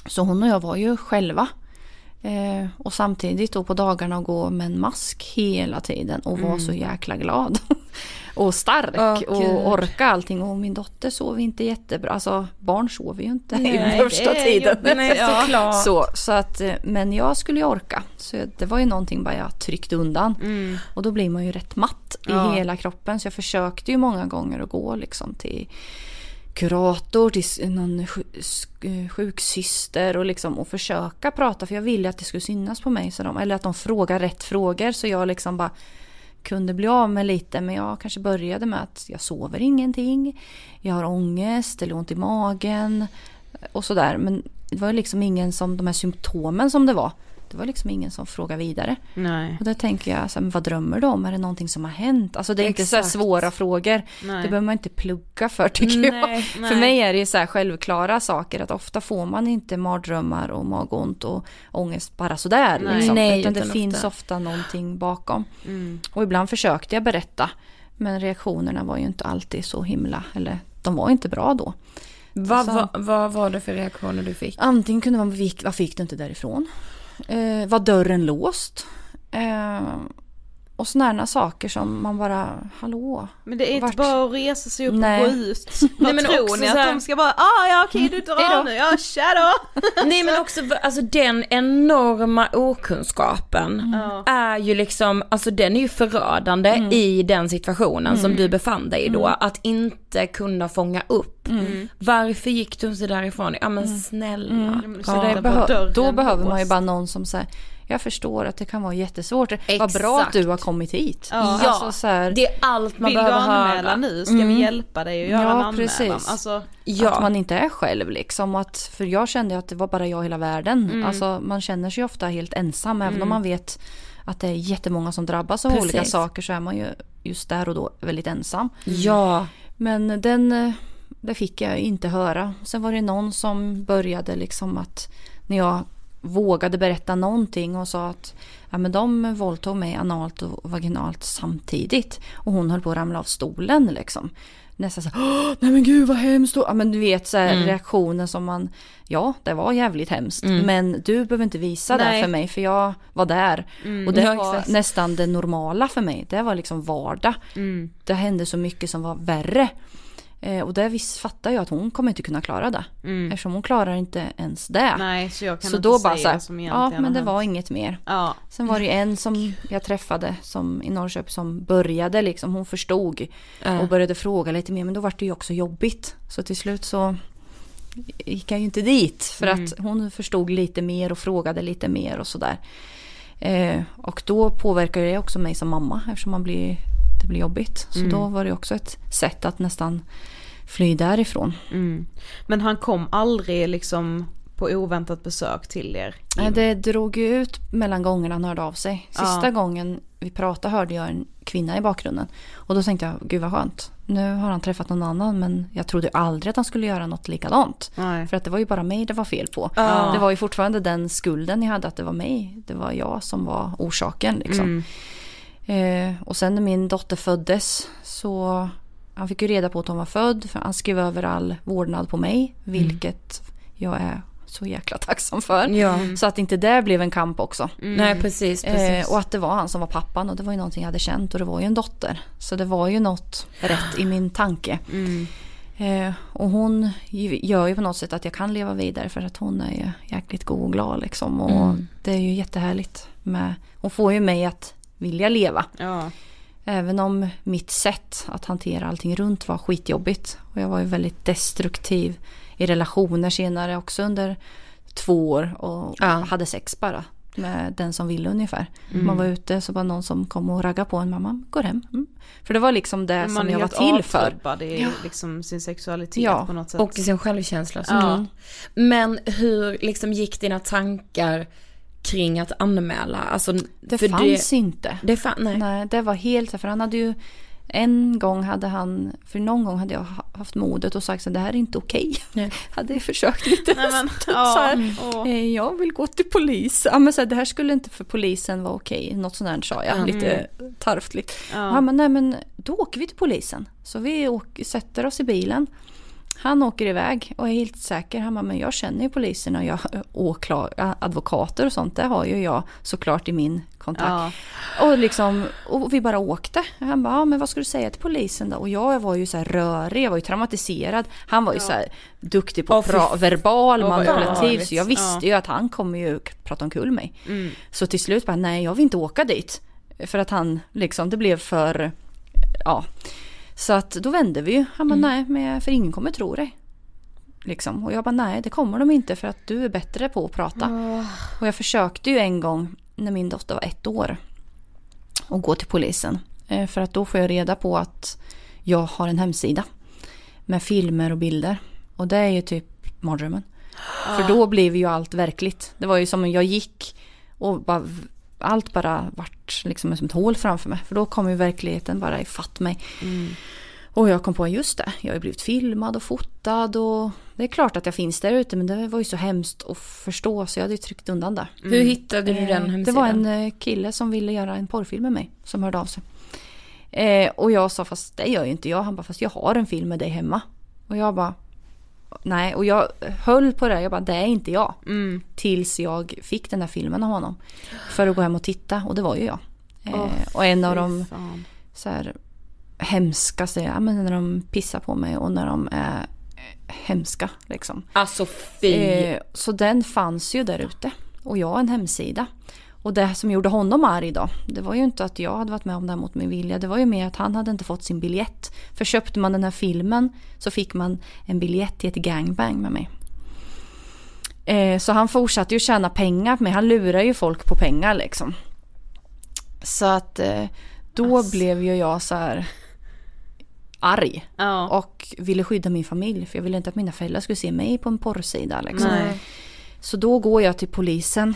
Så hon och jag var ju själva. Eh, och samtidigt då på dagarna gå med en mask hela tiden och vara så jäkla glad. och stark Gud. och orka allting. Och min dotter sov inte jättebra. Alltså barn sover ju inte i Nej, första det är tiden. jobbigt. Nej, Ja. Så, så att, eh, men jag skulle ju orka. Så det var ju någonting bara jag tryckte undan. Mm. Och då blir man ju rätt matt i Ja. hela kroppen. Så jag försökte ju många gånger att gå liksom till kurator, till någon sk- sjuksyster och liksom och försöka prata. För jag ville att det skulle synas på mig. Så de, eller att de frågar rätt frågor. Så jag liksom bara kunde bli av med lite. Men jag kanske började med att jag sover ingenting. Jag har ångest eller ont i magen. Och sådär. Men det var liksom ingen som, de här symptomen som det var. Det var liksom ingen som frågade vidare. Nej. Och där tänker jag, så här, men vad drömmer du om? Är det någonting som har hänt? Alltså det är inte så här Exakt. svåra frågor. Nej. Det behöver man inte plugga för tycker Nej, jag. För nej. mig är det ju så här självklara saker att ofta får man inte mardrömmar och magont och ångest bara sådär. Nej. Liksom. Nej, utan det finns ofta. ofta någonting bakom. Mm. Och ibland försökte jag berätta. Men reaktionerna var ju inte alltid så himla, eller de var inte bra då. Vad, vad, vad var det för reaktioner du fick? Antingen kunde man, varför gick du inte därifrån? Eh, var dörren låst? Eh, och sådana saker som man bara, hallå? Men det är inte Vart? bara att resa sig upp Nej. och gå ut. Vad men tror ni? så här- Att de ska bara, ah ja okej du Hejdå. drar nu, ja tja då. Nej men också alltså den enorma okunskapen Ja. är ju liksom, alltså den är ju förödande i den situationen som du befann dig i då. Att inte kunna fånga upp. Varför gick du inte därifrån? Ja men snälla. Så det behö- då behöver man ju bara någon som säger jag förstår att det kan vara jättesvårt. Vad bra att Exakt. du har kommit hit. Ja. Alltså, så här, Det är allt man Vill du behöver anmäla höra. nu? Ska vi hjälpa dig att göra Ja, en anmälan? precis. Alltså, Ja. Att man inte är själv liksom. Att, för jag kände att det var bara jag i hela världen. Mm. Alltså man känner sig ofta helt ensam. Även om man vet att det är jättemånga som drabbas av Precis. olika saker så är man ju just där och då väldigt ensam. Ja. Men den, eh, det fick jag inte höra. Sen var det någon som började liksom att när jag vågade berätta någonting och sa att ja, men de våldtog mig analt och vaginalt samtidigt. Och hon höll på att ramla av stolen liksom. Nästan så här, "Åh, nej men gud vad hemskt. Ja men du vet så här, reaktionen som man, ja det var jävligt hemskt. Men du behöver inte visa det Nej. för mig för jag var där. Och det Ja, var exakt. nästan det normala för mig. Det var liksom vardag. Det hände så mycket som var värre. Eh, och där visst fattar jag att hon kommer inte kunna klara det. Eftersom hon klarar inte ens det. nej så jag kan så inte då säga bara så här, som ja men det var inget mer. Ja. Sen var det ju en som jag träffade som, i Norrköping som började liksom, hon förstod och började fråga lite mer men då var det ju också jobbigt. Så till slut så gick jag ju inte dit för att hon förstod lite mer och frågade lite mer och sådär. Eh, och då påverkar det också mig som mamma eftersom man blir, det blir jobbigt. Så då var det också ett sätt att nästan fly därifrån. Mm. Men han kom aldrig liksom på oväntat besök till er? Nej, det drog ju ut mellan gångerna han hörde av sig. Sista Ja. gången vi pratade hörde jag en kvinna i bakgrunden. Och då tänkte jag, gud vad skönt. Nu har han träffat någon annan men jag trodde aldrig att han skulle göra något likadant. Nej. För att det var ju bara mig det var fel på. Ja. Det var ju fortfarande den skulden jag hade att det var mig. Det var jag som var orsaken liksom. Mm. Eh, och sen när min dotter föddes så han fick ju reda på att hon var född. För han skrev över all vårdnad på mig. Vilket jag är så jäkla tacksam för. Ja. Så att inte det blev en kamp också. Nej precis, precis. Eh, och att det var han som var pappan och det var ju någonting jag hade känt och det var ju en dotter. Så det var ju något rätt i min tanke. Mm. Eh, och hon gör ju på något sätt att jag kan leva vidare för att hon är ju jäkligt god och glad liksom. Och Mm. det är ju jättehärligt. Med, hon får ju mig att vilja leva. Ja. Även om mitt sätt att hantera allting runt var skitjobbigt. Och jag var ju väldigt destruktiv i relationer senare också under två år. Och Ja. hade sex bara med den som ville ungefär. Mm. Man var ute så var någon som kom och raggade på en. Mamma, går hem. Mm. För det var liksom det Man som jag var till för. avtrubbad i liksom sin sexualitet Ja, på något sätt. Och sin självkänsla. Ja. Men hur liksom gick dina tankar kring att anmäla? Alltså, Det för fanns inte. Det fan, nej. Nej, det var helt för han hade ju en gång hade han, för någon gång hade jag ha- haft modet och sagt att det här är inte okej. Nej. Hade jag försökt lite Nej, men, så ja. här, Åh. eh, jag vill gå till polis. Ja, men så här, det här skulle inte för polisen vara okej. Något sånt där sa jag, Mm. lite tarvligt. Ja. Han bara, nej men då åker vi till polisen. Så vi åker, sätter oss i bilen. Han åker iväg och är helt säker. Han bara, men jag känner ju polisen och jag, åklar, advokater och sånt. Det har ju jag såklart i min kontakt. Ja. Och, liksom, och vi bara åkte. Han bara, ja, men vad ska du säga till polisen då? Och jag var ju så här rörig, jag var ju traumatiserad. Han var ju så här duktig på pra- verbal, vad manipulativ. obehagligt. Så jag visste Ja. ju att han kommer ju prata omkull mig. Mm. Så till slut bara, nej jag vill inte åka dit. För att han liksom, det blev för, ja. Så att då vände vi ju. Han bara, nej men för ingen kommer tro dig. Liksom. Och jag bara, nej det kommer de inte för att du är bättre på att prata. Och jag försökte ju en gång när min dotter var ett år. Och gå till polisen. Eh, För att då får jag reda på att jag har en hemsida. Med filmer och bilder. Och det är ju typ mardrömmen. För då blev ju allt verkligt. Det var ju som om jag gick och bara, allt bara vart liksom som ett hål framför mig. För då kom ju verkligheten bara ifatt mig. Och jag kom på just det, jag har ju blivit filmad och fotad och det är klart att jag finns där ute men det var ju så hemskt att förstå så jag hade ju tryckt undan det. Hur hittade du den Eh, hemsidan? Det var en eh, kille som ville göra en porrfilm med mig som hörde av sig. Eh, och jag sa fast det gör ju inte jag. Han bara fast jag har en film med dig hemma. Och jag bara nej och jag höll på det. Jag bara det är inte jag. Mm. Tills jag fick den där filmen av honom. För att gå hem och titta och det var ju jag. Eh, Åh, och en av de fan. så här hemskaste, ja men när de pissar på mig och när de är hemska liksom. Alltså fy. Eh, så den fanns ju där ute. Och jag har en hemsida. Och det som gjorde honom arg då, det var ju inte att jag hade varit med om det här mot min vilja. Det var ju mer att han hade inte fått sin biljett. För köpte man den här filmen så fick man en biljett till ett gangbang med mig. Eh, så han fortsatte ju tjäna pengar på mig. Han lurar ju folk på pengar liksom. Så att eh, då Ass. blev ju jag så här arg. Ja. Och ville skydda min familj för jag ville inte att mina föräldrar skulle se mig på en porrsida. Liksom. Nej. Så då går jag till polisen.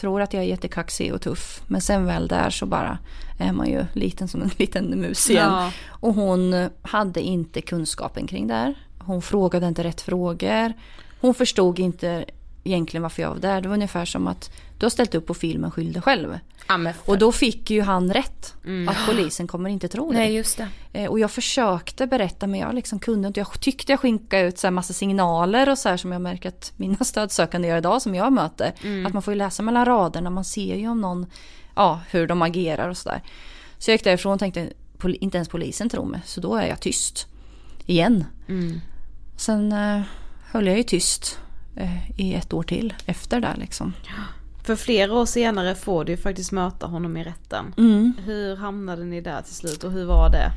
Tror att jag är jättekaxig och tuff. Men sen väl där så bara är man ju liten som en liten mus igen. Ja. Och hon hade inte kunskapen kring det här. Hon frågade inte rätt frågor. Hon förstod inte egentligen varför jag var där. Det var ungefär som att du har ställt upp på filmen Skyll dig själv. Ja. Och då fick ju han rätt. Att polisen kommer inte tro dig. Nej just det. Eh, Och jag försökte berätta men jag liksom kunde inte. Jag tyckte jag skinkade ut så här massa signaler och så här som jag märker att mina stödsökande gör idag som jag möter. Att man får ju läsa mellan raderna. Man ser ju om någon, ja hur de agerar och sådär. Så jag gick därifrån och tänkte "Pol- inte ens polisen tror mig. Så då är jag tyst. Igen. Sen eh, höll jag ju tyst i ett år till efter det liksom. För flera år senare får du faktiskt möta honom i rätten. Mm. Hur hamnade ni där till slut och hur var det?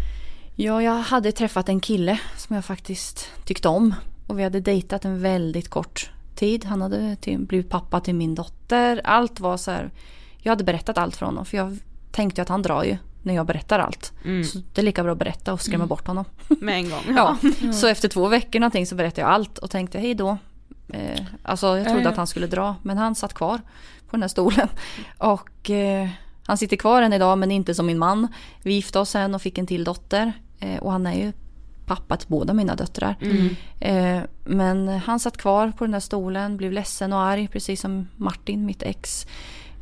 Ja, jag hade träffat en kille som jag faktiskt tyckte om. Och vi hade dejtat en väldigt kort tid. Han hade till, blivit pappa till min dotter. Allt var så här. Jag hade berättat allt för honom. För jag tänkte att han drar ju när jag berättar allt. Så det är lika bra att berätta och skrämma bort honom. Med en gång? Ja. Så efter två veckor någonting så berättade jag allt och tänkte hej då. Eh, alltså jag trodde ja. att han skulle dra men han satt kvar på den här stolen. Och eh, Han sitter kvar än idag men inte som min man. Vi gifte oss sen och fick en till dotter. Eh, och han är ju pappa till båda mina döttrar. Mm. Eh, men han satt kvar på den där stolen, blev ledsen och arg precis som Martin, mitt ex.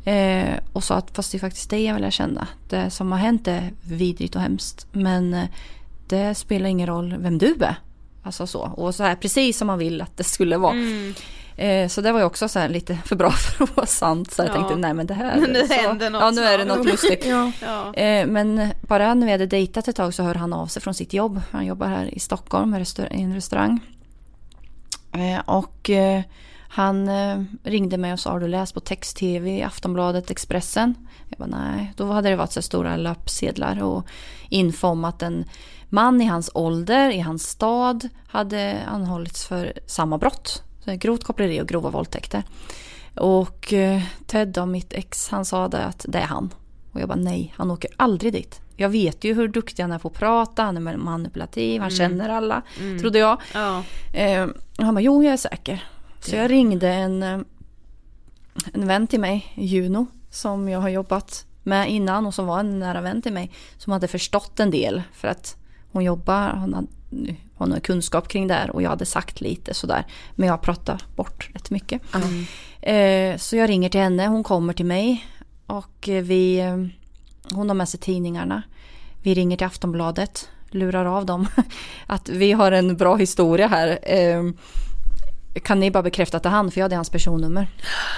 Eh, och sa att fast det är faktiskt det jag vill känna. Det som har hänt är vidrigt och hemskt. Men eh, det spelar ingen roll vem du är. Alltså så. Och så här precis som man vill att det skulle vara. Mm. Eh, så det var ju också så här lite för bra för att vara sant. Så jag Ja. tänkte nej men det här. Nu så, händer något Ja nu är det något lustigt. Ja. Eh, men bara när vi hade dejtat ett tag så hör han av sig från sitt jobb. Han jobbar här i Stockholm i en restaurang. Eh, och eh, han eh, ringde mig och sa har du läst på text-tv, Aftonbladet, Expressen? Jag bara nej. Då hade det varit så stora löpsedlar och info om att en man i hans ålder i hans stad hade anhållits för samma brott. Så grovt koppleri och grova våldtäkter. Och eh, Ted, då, mitt ex, han sa det att det är han. Och jag bara nej, han åker aldrig dit. Jag vet ju hur duktig han är på att prata, han är manipulativ, han känner alla, trodde jag. Ja. Eh, han bara, jo jag är säker. Så jag ringde en, eh, en vän till mig, Juno, som jag har jobbat med innan och som var en nära vän till mig. Som hade förstått en del för att hon jobbar, hon, hade, hon har kunskap kring det här och jag hade sagt lite sådär. Men jag pratade bort rätt mycket. Eh, så jag ringer till henne, hon kommer till mig och vi, hon har med sig tidningarna. Vi ringer till Aftonbladet, lurar av dem att vi har en bra historia här. Eh, kan ni bara bekräfta att det är han? För jag hade hans personnummer.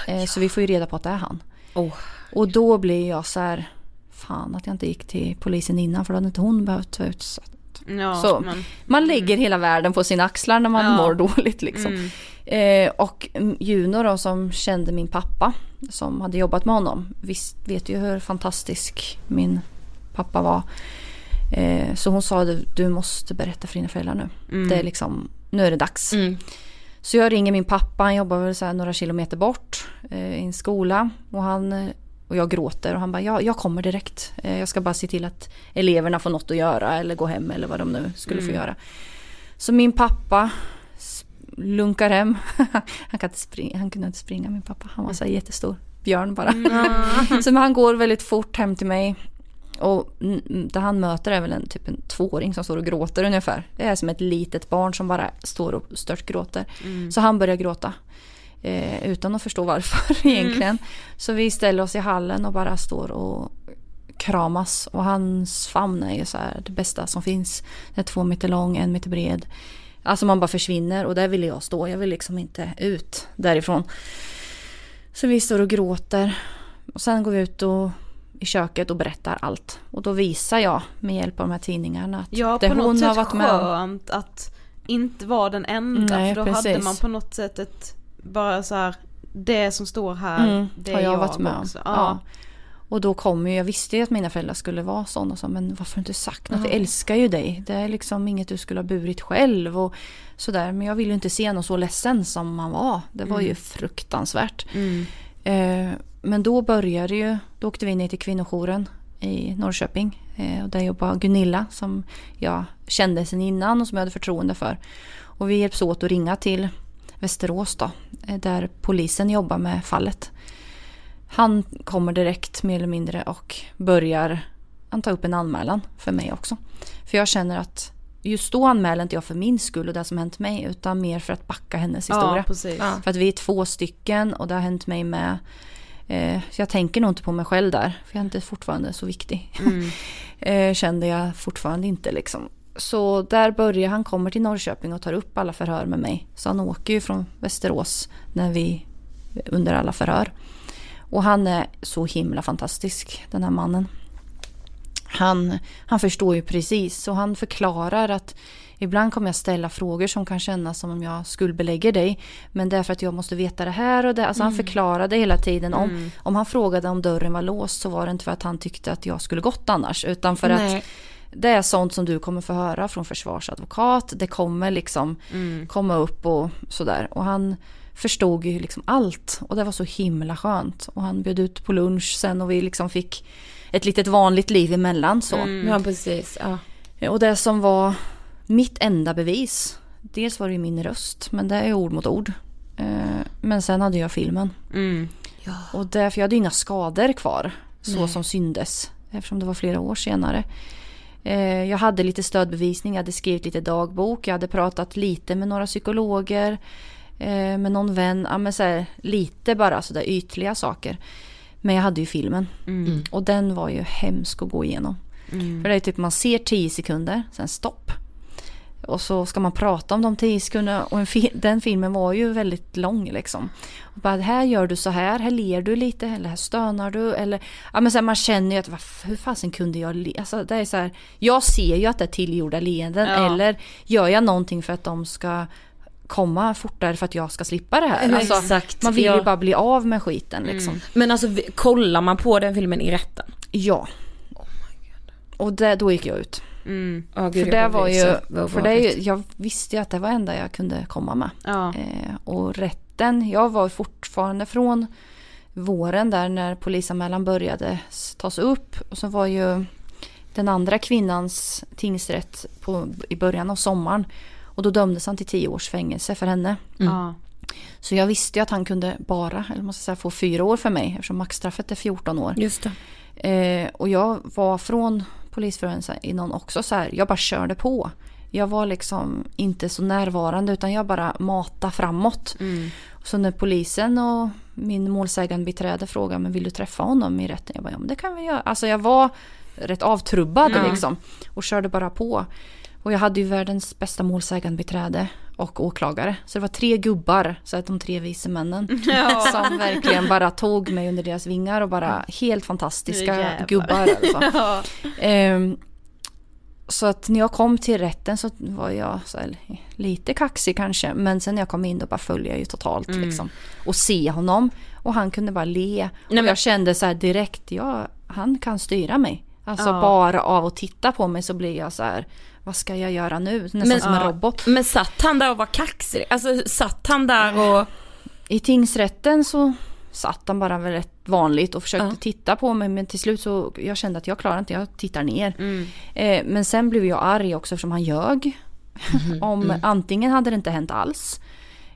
Eh, Så vi får ju reda på att det är han. Oh. Och då blir jag så här, fan att jag inte gick till polisen innan för då hade inte hon behövt vara utsatt. Ja, Så, men, Man lägger hela världen på sina axlar när man Ja. mår dåligt liksom. mm, Eh, och mm, Juno då som kände min pappa som hade jobbat med honom. Visst vet ju hur fantastisk min pappa var. Eh, så hon sa du, du måste berätta för dina föräldrar nu. mm. Det är liksom, nu är det dags. Mm. Så jag ringer min pappa, han jobbar väl så några kilometer bort eh, i en skola. Och, han, eh, och jag gråter och han bara, ja, jag kommer direkt. Eh, jag ska bara se till att eleverna får något att göra eller gå hem eller vad de nu skulle få göra. Så min pappa lunkar hem. han, kan inte springa, han kunde inte springa min pappa, han var så jättestor. Björn bara. så men han går väldigt fort hem till mig. Och mm, det han möter är väl en typ en tvååring som står och gråter ungefär. Det är som ett litet barn som bara står och stört gråter. Så han börjar gråta. Eh, utan att förstå varför egentligen. Så vi ställer oss i hallen och bara står och kramas. Och hans famn är ju så här det bästa som finns. Den är två meter lång, en meter bred. Alltså man bara försvinner och där ville jag stå. Jag vill liksom inte ut därifrån. Så vi står och gråter. Och sen går vi ut och, i köket och berättar allt. Och då visar jag med hjälp av de här tidningarna att Ja, det på något hon sätt har varit med om. skönt att inte vara den enda. Nej, för då hade precis. man på något sätt ett, bara så här, det som står här, Mm, det har jag jag, varit med om. Ja. Ja. Och då kom ju, jag visste ju att mina föräldrar skulle vara sådana som, men varför inte sagt något? Jag älskar ju dig. Det är liksom inget du skulle ha burit själv och sådär. Men jag vill ju inte se någon så ledsen som man var. Det var ju fruktansvärt. Mm. Eh, men då började ju, då åkte vi ner till kvinnojouren i Norrköping. Eh, och där jobbade Gunilla som jag kände sedan innan och som jag hade förtroende för. Och vi hjälps åt att ringa till Västerås då, eh, där polisen jobbar med fallet. Han kommer direkt mer eller mindre och börjar han tar upp en anmälan för mig också. För jag känner att just då anmäler inte jag för min skull och det som hänt mig utan mer för att backa hennes historia. Ja. För att vi är två stycken och det har hänt mig med. Eh, så jag tänker nog inte på mig själv där. För jag är inte fortfarande så viktig. eh, kände jag fortfarande inte liksom. Så där börjar han, kommer till Norrköping och tar upp alla förhör med mig. Så han åker ju från Västerås när vi, under alla förhör. Och han är så himla fantastisk, den här mannen. Han, han förstår ju precis och han förklarar att ibland kommer jag ställa frågor som kan kännas som om jag skuldbelägger dig. Men det är för att jag måste veta det här och det. Alltså han förklarade hela tiden. Om, om han frågade om dörren var låst så var det inte för att han tyckte att jag skulle gått annars. Utan för Nej. att det är sånt som du kommer få höra från försvarsadvokat. Det kommer liksom komma upp och sådär. Och han förstod ju liksom allt. Och det var så himla skönt. Och han bjöd ut på lunch sen och vi liksom fick ett litet vanligt liv emellan så. Ja, precis. Ja. Och det som var mitt enda bevis. Dels var det ju min röst, men det är ord mot ord. Eh, Men sen hade jag filmen. Mm. Och därför jag hade inga skador kvar. så Nej. som syndes. Eftersom det var flera år senare. Eh, jag hade lite stödbevisning, jag hade skrivit lite dagbok, jag hade pratat lite med några psykologer. Eh, med någon vän, ja, men så här, lite bara sådär ytliga saker. Men jag hade ju filmen. Mm. Och den var ju hemsk att gå igenom. För det är typ man ser 10 sekunder, sen stopp. Och så ska man prata om de 10 sekunderna och en fi- den filmen var ju väldigt lång liksom. Och bara, här gör du så här, här ler du lite, eller här stönar du. Eller, ja, men så här, man känner ju att hur fasen kunde jag le? Alltså, det är så här, jag ser ju att det är tillgjorda leenden. Ja. Eller gör jag någonting för att de ska komma fortare för att jag ska slippa det här? Alltså, exakt. man vill Ja. ju bara bli av med skiten liksom. Men alltså kollar man på den filmen i rätten? Ja. Och det, då gick jag ut. Mm. Oh, gud, För det jag var ju, för det jag visste ju att det var det enda jag kunde komma med. Ja. Eh, och rätten, jag var fortfarande från våren där när polisanmälan började tas upp. Och så var ju den andra kvinnans tingsrätt på, i början av sommaren. Och då dömdes han till tio års fängelse för henne. Ja. Så jag visste ju att han kunde bara, eller måste säga, få fyra år för mig eftersom maxstraffet är 14 år. Just det. Eh, och jag var från polisförhören innan också så här, jag bara körde på. Jag var liksom inte så närvarande utan jag bara matade framåt. Så när polisen och min målsägande beträde frågade men vill du träffa honom i rätten? Jag bara ja men det kan vi göra. Alltså jag var rätt avtrubbad liksom och körde bara på. Och jag hade ju världens bästa målsägande beträde och åklagare. Så det var tre gubbar, så att de tre vise männen. Som verkligen bara tog mig under deras vingar och bara helt fantastiska gubbar. Alltså. Ehm, så att när jag kom till rätten så var jag så här, lite kaxig kanske. Men sen när jag kom in då bara följde jag ju totalt liksom. Och se honom. Och han kunde bara le. Och men- jag kände så här direkt, ja han kan styra mig. Alltså Ja. bara av att titta på mig så blir jag så här, vad ska jag göra nu? Nästan Men- som en Ja. robot. Men satt han där och var kaxig? Alltså satt han där och... I tingsrätten så satt han bara väl rätt vanligt och försökte Ja. titta på mig men till slut så jag kände att jag klarar inte, jag tittar ner. Mm. Eh, men sen blev jag arg också eftersom han ljög. Om antingen hade det inte hänt alls.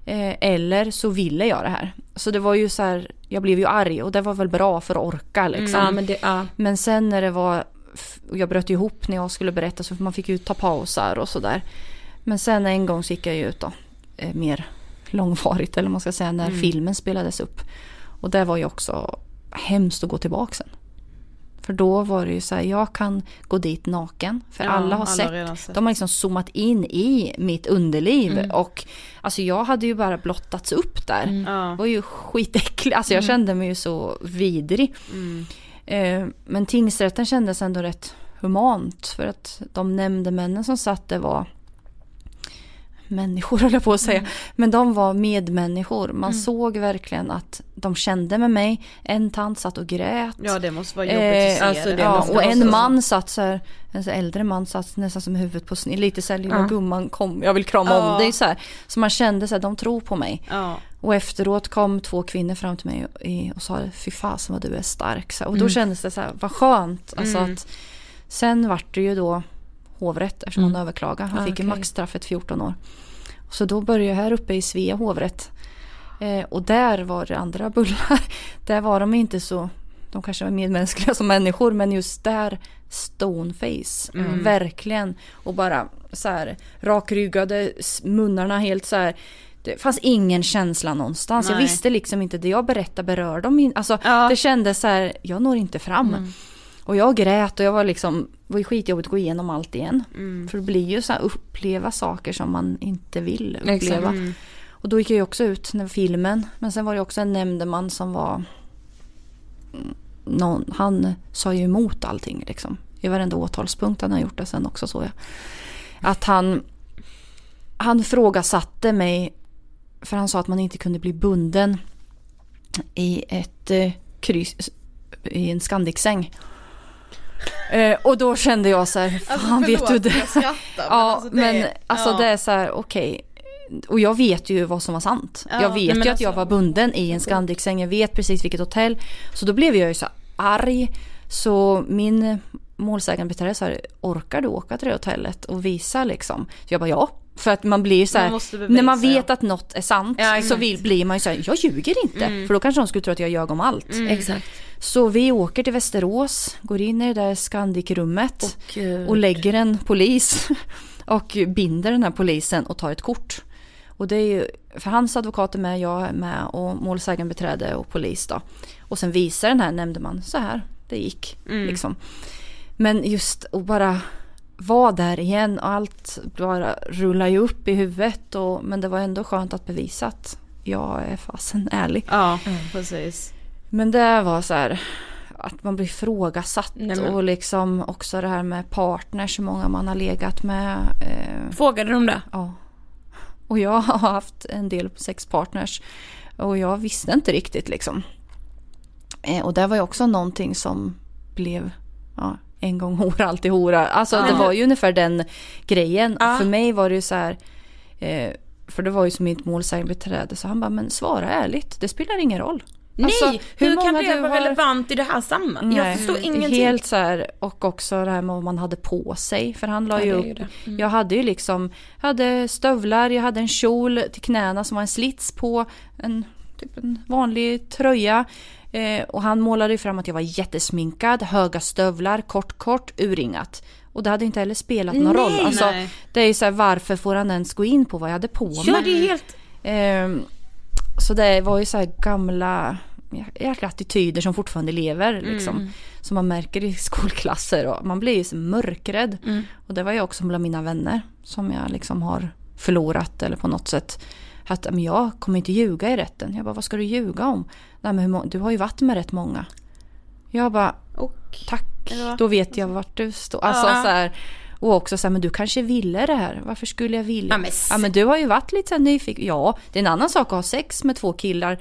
Eh, eller så ville jag det här. Så det var ju så här, jag blev ju arg och det var väl bra för att orka liksom. Ja men det, ja. Men sen när det var, jag bröt ihop när jag skulle berätta så man fick ju ta pausar och sådär. Men sen en gång så gick jag ju ut då, eh, mer långvarigt eller man ska säga, när filmen spelades upp. Och det var ju också hemskt att gå tillbaka sen. För då var det ju så här, jag kan gå dit naken. För Ja, alla har alla har sett. redan sett. De har liksom zoomat in i mitt underliv. Och alltså jag hade ju bara blottats upp där. Det Ja. var ju skitäckligt. Alltså jag kände mig ju så vidrig. Mm. Eh, men tingsrätten kändes ändå rätt humant. För att de nämndemännen som satt där var människor höll jag på att säga. Men de var medmänniskor. Man såg verkligen att de kände med mig. En tant satt och grät. ja det måste vara jobbigt Eh, att se alltså, det. ja, och en så. man satt så här, en så äldre man satt nästan som huvudet på sned, lite så här lilla Ja. gumman kom, jag vill krama Ja. om dig så här. Så man kände så här, de tror på mig. Ja. Och efteråt kom två kvinnor fram till mig och, och sa fy fasen vad du är stark. Så, här. och då kändes det så här, vad skönt. Alltså att, sen vart det ju då hovrätt eftersom han överklagade. Han Ah, fick ju okej. maxstraffet 14 år. Så då började jag här uppe i Svea hovrätt. Eh, och där var det andra bullar. Där var de inte så, de kanske var medmänskliga som människor men just där stoneface. Verkligen. Och bara så här rakryggade, munnarna helt så här. Det fanns ingen känsla någonstans. Jag Nej. visste liksom inte, det jag berättade berörde dem Alltså Ja. det kändes så här, jag når inte fram. Och jag grät och jag var liksom, det var ju skitjobbigt att gå igenom allt igen. För det blir ju så här uppleva saker som man inte vill uppleva. Mm. Och då gick jag ju också ut när filmen. Men sen var det också en nämndeman som var... mm, Någon, han sa ju emot allting liksom. I varenda åtalspunkt han har gjort det sen också såg jag. Att han... Han frågasatte mig. För han sa att man inte kunde bli bunden i ett eh, kryss i en Scandic-säng. Eh, och då kände jag så här, fan vet du det? Jag skrattar, men Ja, alltså det, men alltså ja. det är så här, okej. Och jag vet ju vad som var sant. Ja, jag vet nej, ju att jag alltså- var bunden i en Scandic-säng. Jag vet precis vilket hotell. Så då blev jag ju så arg. Så min målsägandebiträde sa, orkar du åka till det hotellet och visa liksom? Så jag bara ja, För att man blir så här, Man när man vet ja. att något är sant Ja, så vill, blir man ju så här, jag ljuger inte. För då kanske de skulle tro att jag ljög om allt. Exakt. Så vi åker till Västerås, går in i det där Scandic-rummet Gud. och lägger en polis och binder den här polisen och tar ett kort. Och det är ju, för hans advokat är med, jag är med och målsägandebiträde och polis då. Och sen visar den här nämndeman så här, det gick liksom. Men just att bara vara där igen och allt bara rullar ju upp i huvudet. Och, men det var ändå skönt att bevisa att jag är fasen ärlig. Ja, precis. Men det var så här att man blir frågasatt Nej, och liksom också det här med partners, hur många man har legat med. Eh, Frågade de det? ja. Och jag har haft en del sexpartners och jag visste inte riktigt liksom. Eh, och det var ju också någonting som blev ja, en gång hora, alltid hora. Alltså det var ju ungefär den grejen. Ja. För mig var det ju så här, eh, för det var ju som mitt målsägandebiträde så han bara, men svara ärligt, det spelar ingen roll. Alltså, Nej, hur, kan det vara har- relevant i det här sammanhanget? Jag Nej, förstår ingenting. Helt så här, och också det här med vad man hade på sig. För han la Ja, ju upp. Mm. jag hade ju liksom, hade stövlar, jag hade en kjol till knäna som var en slits på, en, typ en vanlig tröja. Eh, och han målade ju fram att jag var jättesminkad, höga stövlar, kort kort, urringat. Och det hade inte heller spelat någon Nej, roll. Alltså, nej. det är ju så här, varför får han ens gå in på vad jag hade på mig? Ja, det är helt... Ehm, så det var ju så här gamla jäkla attityder som fortfarande lever liksom. Som man märker i skolklasser och man blir ju så mörkrädd. Och det var ju också bland mina vänner som jag liksom har förlorat eller på något sätt. Att men jag kommer inte ljuga i rätten. Jag bara, vad ska du ljuga om? Nej, men du har ju varit med rätt många. Jag bara, Och tack, då vet jag vart du står. Alltså Ja. så här, och också så här, men du kanske ville det här. Varför skulle jag vilja? Ja, men ja men du har ju varit lite så nyfiken. Ja, det är en annan sak att ha sex med två killar.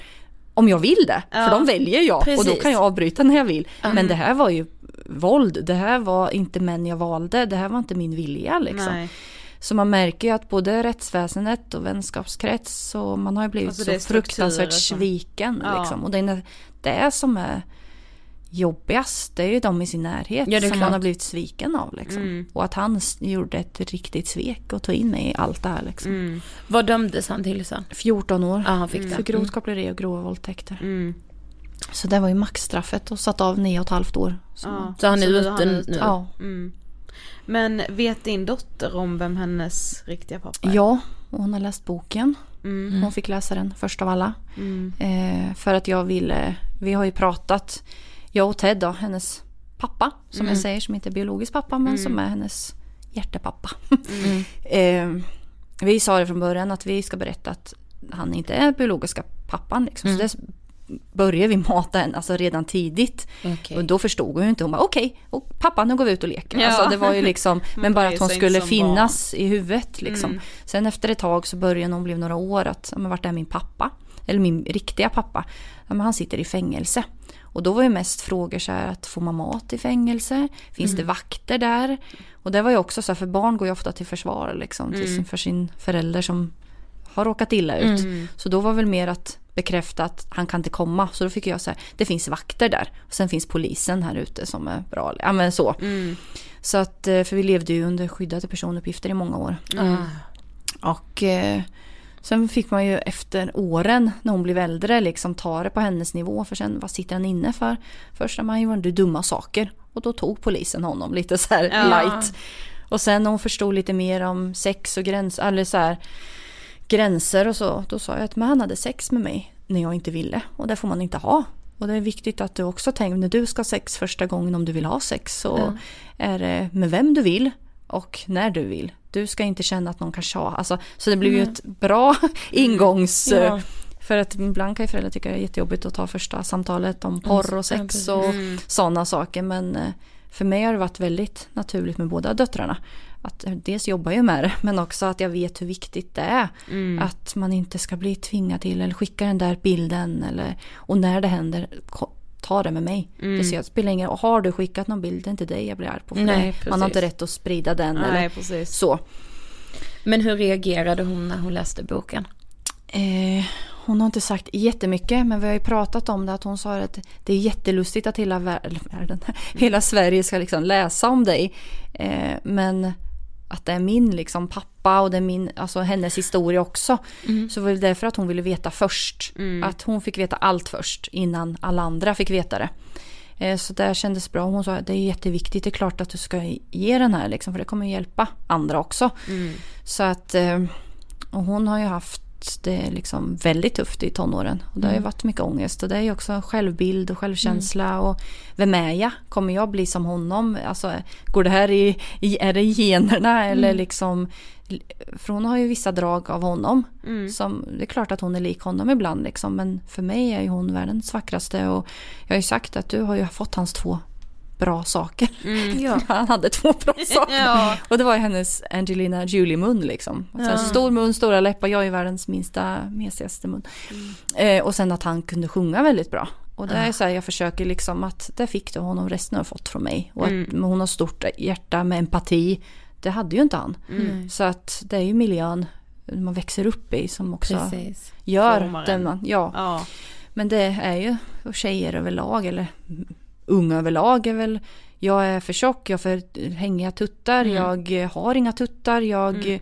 Om jag vill det, Ja. för de väljer jag. Och då Precis. kan jag avbryta när jag vill. Men det här var ju våld. Det här var inte män jag valde. Det här var inte min vilja liksom. nej. Så man märker ju att både rättsväsendet och vänskapskrets så man har ju blivit Alltså, så fruktansvärt sviken. Ja. Liksom. Och det är det som är jobbigast, det är ju de i sin närhet Ja, som klart. man har blivit sviken av. Liksom. Mm. Och att han gjorde ett riktigt svek och tog in mig i allt det här. Liksom. Mm. Vad dömdes han till sen? 14 år Ja, han fick det. för grovt koppleri och grova våldtäkter. Mm. Så det var ju maxstraffet och satt av nio och ett halvt år. Så, Ja. Så han är ute nu? ja. Mm. Men vet din dotter om vem hennes riktiga pappa är? ja, och hon har läst boken. Mm. Hon fick läsa den först av alla. Mm. Eh, för att jag ville, vi har ju pratat, jag och Ted då, hennes pappa, som Mm. jag säger, som inte är biologisk pappa, men som är hennes hjärtepappa. Mm. eh, vi sa det från början att vi ska berätta att han inte är biologiska pappan. Liksom. Mm. Så det började vi mata henne alltså redan tidigt. Okej. Och då förstod hon ju inte. Hon bara okej, och pappa nu går vi ut och leker. Ja. Alltså det var ju liksom, men bara att hon skulle finnas i huvudet liksom. Mm. Sen efter ett tag så började hon blev några år att, men vart är min pappa? Eller min riktiga pappa? Ja, men han sitter i fängelse. Och då var ju mest frågor så här att får man mat i fängelse? Finns det vakter där? Och det var ju också så här, för barn går ju ofta till försvar liksom, till sin, för sin förälder som har råkat illa ut. Så då var väl mer att bekräfta att han kan inte komma. Så då fick jag säga, det finns vakter där. Och sen finns polisen här ute som är bra. Ja men så. Så att, eh, för vi levde ju under skyddade personuppgifter i många år. Ah. Och eh, sen fick man ju efter åren när hon blev äldre liksom ta det på hennes nivå. För sen vad sitter han inne för? Först när man gjorde dumma saker. Och då tog polisen honom lite så här Ja. light. Och sen när hon förstod lite mer om sex och gränser, eller så här, gränser och så. Då sa jag att han hade sex med mig när jag inte ville. Och det får man inte ha. Och det är viktigt att du också tänker när du ska ha sex första gången om du vill ha sex. Så är det med vem du vill och när du vill. Du ska inte känna att någon kan tjata. Alltså, så det blir ju ett bra ingångs... Ja. För att ibland kan ju föräldrar tycka det är jättejobbigt att ta första samtalet om porr och sex och sådana saker. Men eh, för mig har det varit väldigt naturligt med båda döttrarna. Att dels jobbar jag med det men också att jag vet hur viktigt det är. Att man inte ska bli tvingad till eller skicka den där bilden. Eller, och när det händer, ta det med mig. Det ser jag, spelar ingen och Har du skickat någon bild, det är inte dig jag blir arg på. För Nej, man har inte precis. rätt att sprida den. Nej, eller precis. så. Men hur reagerade hon när hon läste boken? Eh, hon har inte sagt jättemycket men vi har ju pratat om det att hon sa att det är jättelustigt att hela världen, hela Sverige ska liksom läsa om dig. Eh, men att det är min liksom pappa och det är min, alltså hennes historia också. Mm. Så var det därför att hon ville veta först. Att hon fick veta allt först innan alla andra fick veta det. Eh, Så det kändes bra. Hon sa att det är jätteviktigt, det är klart att du ska ge den här liksom, för det kommer hjälpa andra också. Så att, eh, och hon har ju haft det liksom väldigt tufft i tonåren. Och det har ju varit mycket ångest. Och det är ju också självbild och självkänsla. Och vem är jag? Kommer jag bli som honom? Alltså, går det här i, i är det i generna eller liksom för hon har ju vissa drag av honom. Som, det är klart att hon är lik honom ibland liksom, men för mig är ju hon världens vackraste. Och jag har ju sagt att du har ju fått hans två bra saker. Ja. Han hade två bra saker. Ja. Och det var ju hennes Angelina Jolie-mun liksom. Och sen Stor mun, stora läppar, jag är världens minsta, mesigaste mun. Eh, och sen att han kunde sjunga väldigt bra. Och det är så här, jag försöker liksom att det fick du honom, resten har fått från mig. Och att men hon har stort hjärta med empati. Det hade ju inte han. Så att det är ju miljön man växer upp i som också Precis. gör den en. man, ja. Ja. Men det är ju och tjejer överlag eller unga överlag är väl jag är för tjock, jag har för hängiga tuttar, jag har inga tuttar, jag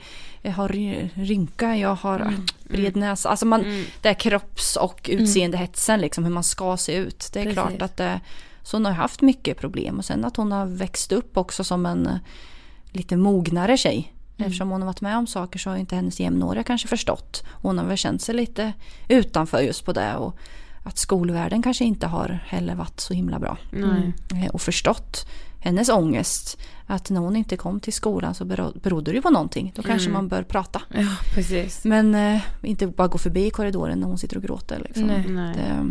har ry- rynka, jag har bred näsa. Alltså man, det är kropps och utseendehetsen liksom, hur man ska se ut. Det är Precis. klart att det, så hon har haft mycket problem. Och sen att hon har växt upp också som en eh, lite mognare tjej. Eftersom hon har varit med om saker så har inte hennes jämnåriga kanske förstått. Hon har väl känt sig lite utanför just på det. Och att skolvärlden kanske inte har heller varit så himla bra. Nej. Eh, Och förstått hennes ångest. Att när hon inte kom till skolan så bero- berodde det på någonting. Då kanske man bör prata. Ja. Men eh, inte bara gå förbi i korridoren när hon sitter och gråter. Liksom. Nej. Nej. Det,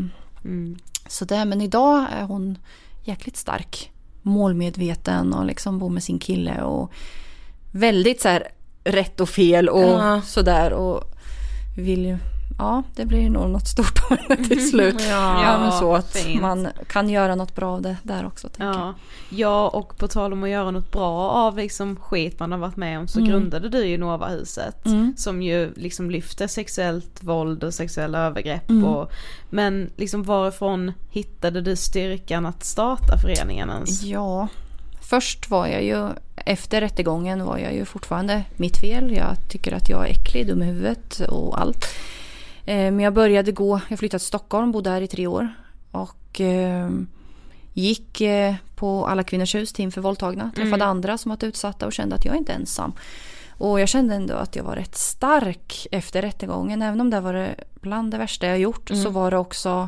Mm. så det, men idag är hon jäkligt stark. Målmedveten och liksom bor med sin kille. Och väldigt så här rätt och fel och Ja. sådär. Och vill ju, ja det blir nog något stort av henne till slut. Ja, ja, men så att fint. man kan göra något bra av det där också. Ja. ja, och på tal om att göra något bra av liksom skit man har varit med om så grundade du ju Novahuset. Mm. Som ju liksom lyfter sexuellt våld och sexuella övergrepp. Mm. Och, men liksom varifrån hittade du styrkan att starta föreningen ens? Ja, först var jag ju, efter rättegången var jag ju fortfarande mitt fel. Jag tycker att jag är äcklig, dum i huvudet och allt. Eh, Men jag började gå, jag flyttade till Stockholm, bodde här i tre år. Och eh, gick eh, på Alla Kvinnors Hus, team för våldtagna. Träffade andra som varit utsatta och kände att jag inte är ensam. Och jag kände ändå att jag var rätt stark efter rättegången. Även om det var det bland det värsta jag gjort så var det också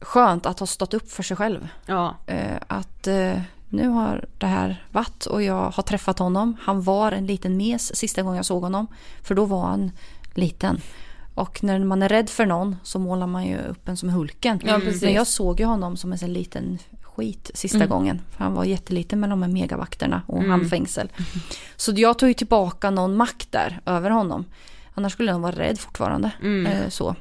skönt att ha stått upp för sig själv Ja, att nu har det här varit och jag har träffat honom. Han var en liten mes sista gången jag såg honom. För då var han liten. Och när man är rädd för någon så målar man ju upp en som Hulken. Ja. Men jag såg ju honom som en sån liten skit sista gången. För han var jätteliten med de här megavakterna och handfängsel. Så jag tog ju tillbaka någon makt där över honom. Annars skulle han vara rädd fortfarande. Eh, så.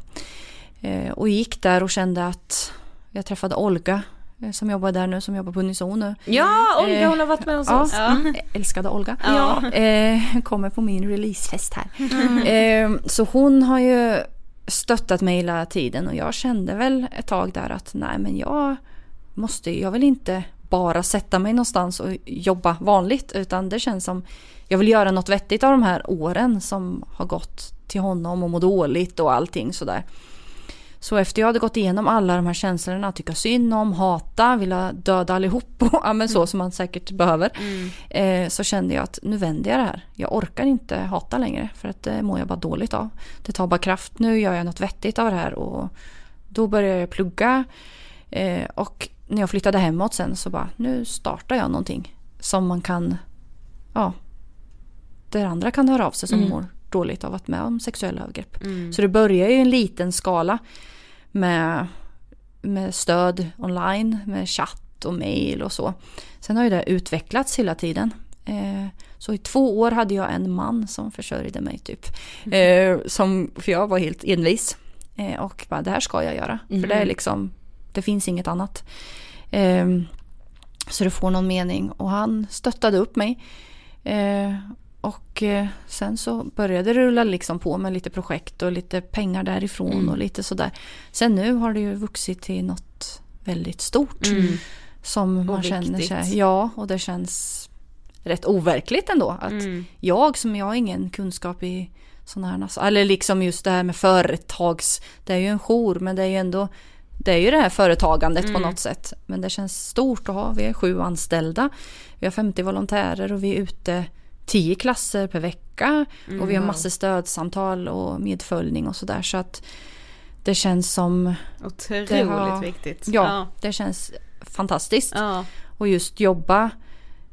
Eh, och gick där och kände att jag träffade Olga som jobbar där nu, som jobbar på Unison nu. Ja, Olga Eh, hon har varit med hos Ja, oss. mm, älskade Olga. Ja. Eh, kommer på min releasefest här. Eh, så hon har ju stöttat mig hela tiden och jag kände väl ett tag där att nej men jag måste, jag vill inte bara sätta mig någonstans och jobba vanligt utan det känns som jag vill göra något vettigt av de här åren som har gått till honom och må dåligt och allting sådär. Så efter jag hade gått igenom alla de här känslorna, tycka synd om, hata, vilja döda allihop ja, men så som man säkert behöver. Eh, så kände jag att nu vänder jag det här. Jag orkar inte hata längre för att det mår jag bara dåligt av. Det tar bara kraft. Nu gör jag något vettigt av det här och då började jag plugga. Eh, och när jag flyttade hemåt sen så bara nu startar jag någonting som man kan, ja, där andra kan höra av sig som mår dåligt av att med om sexuella övergrepp. Så det börjar ju i en liten skala med, med stöd online, med chatt och mail och så. Sen har ju det utvecklats hela tiden. Eh, så i två år hade jag en man som försörjde mig typ. Eh, som, för jag var helt envis. Eh, och bara, det här ska jag göra. För det är liksom, det finns inget annat. Eh, så det får någon mening. Och han stöttade upp mig. Och eh, sen så började det rulla liksom på med lite projekt och lite pengar därifrån och lite sådär. Sen nu har det ju vuxit till något väldigt stort. Som man känner viktigt. sig, ja och det känns rätt overkligt ändå. Att Mm. jag som jag har ingen kunskap i sådana här, eller liksom just det här med företags, det är ju en jour men det är ju ändå, det är ju det här företagandet på något sätt. Men det känns stort att ha, vi är sju anställda, vi har 50 volontärer och vi är ute 10 klasser per vecka och vi har massor stödsamtal och medföljning och sådär så att det känns som, Otroligt Det har- viktigt. ja, det känns fantastiskt. Ja. Och just jobba,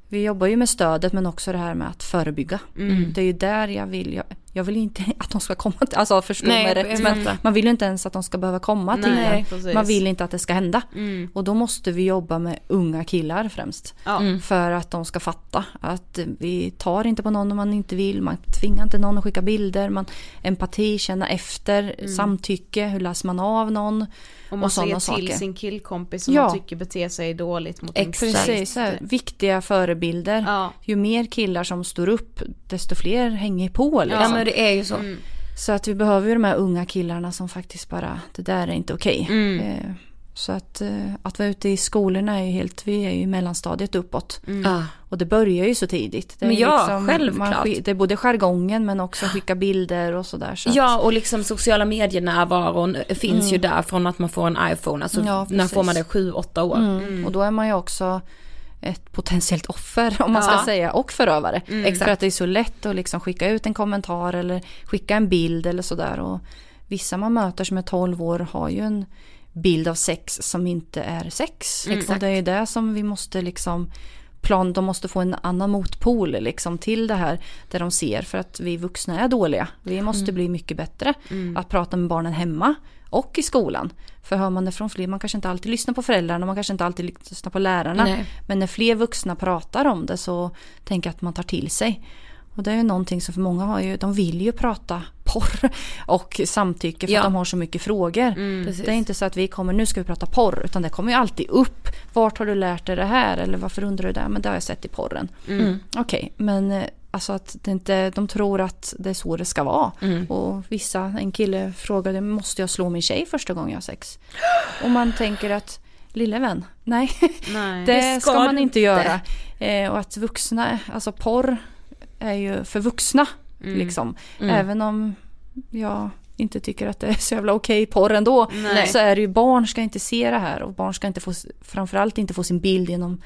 vi jobbar ju med stödet men också det här med att förebygga. Mm. Det är ju där jag vill, jag, jag vill inte att de ska komma till, alltså förstå mig rätt. Men man vill ju inte ens att de ska behöva komma till Nej, en. precis. Man vill inte att det ska hända. Mm. Och då måste vi jobba med unga killar främst. Ja. För att de ska fatta att vi tar inte på någon om man inte vill. Man tvingar inte någon att skicka bilder. Man, empati, känna efter, Mm. samtycke, hur läser man av någon. Och man säger till saker. sin killkompis som Ja. man tycker beter sig dåligt mot en Exakt. Precis, så här, viktiga förebilder. Ja. Ju mer killar som står upp, desto fler hänger på. Liksom. Ja men det är ju så. Mm. Så att vi behöver ju de här unga killarna som faktiskt bara, det där är inte okej. Mm. Eh, så att, eh, att vara ute i skolorna är ju helt, vi är ju i mellanstadiet uppåt. Ja. Och det börjar ju så tidigt. Det är Men ja, liksom, självklart. Man, det är både jargongen men också skicka bilder och sådär. Så att- Ja och liksom sociala medier-närvaron finns ju där från att man får en iPhone. Alltså Ja, när får man det? Sju, åtta år? Mm. Och då är man ju också ett potentiellt offer om man Ja. ska säga och förövare. Exakt. För att det är så lätt att liksom skicka ut en kommentar eller skicka en bild eller sådär. Och vissa man möter som är 12 år har ju en bild av sex som inte är sex. Exakt. Och det är det som vi måste liksom plan, de måste få en annan motpol liksom till det här där de ser för att vi vuxna är dåliga. Vi måste bli mycket bättre att prata med barnen hemma och i skolan. För hör man det från fler, man kanske inte alltid lyssnar på föräldrarna, man kanske inte alltid lyssnar på lärarna. Nej. Men när fler vuxna pratar om det så tänker jag att man tar till sig. Och det är ju någonting som för många har ju, de vill ju prata porr och samtycke för Ja. att de har så mycket frågor. Precis. Det är inte så att vi kommer, nu ska vi prata porr, utan det kommer ju alltid upp. Vart har du lärt dig det här? Eller varför undrar du det? Men det har jag sett i porren. Mm. Okej, men eh, alltså att det inte, de tror att det är så det ska vara. Mm. Och vissa, en kille frågade, måste jag slå min tjej första gången jag har sex? Och man tänker att, lille vän, nej. Nej. Det, Det ska, man inte göra. Eh, och att vuxna, alltså porr är ju för vuxna. Mm. Liksom. Även om jag inte tycker att det är så jävla okej porr ändå. Nej. Så är det ju, barn ska inte se det här och barn ska inte få, framförallt inte få sin bild genom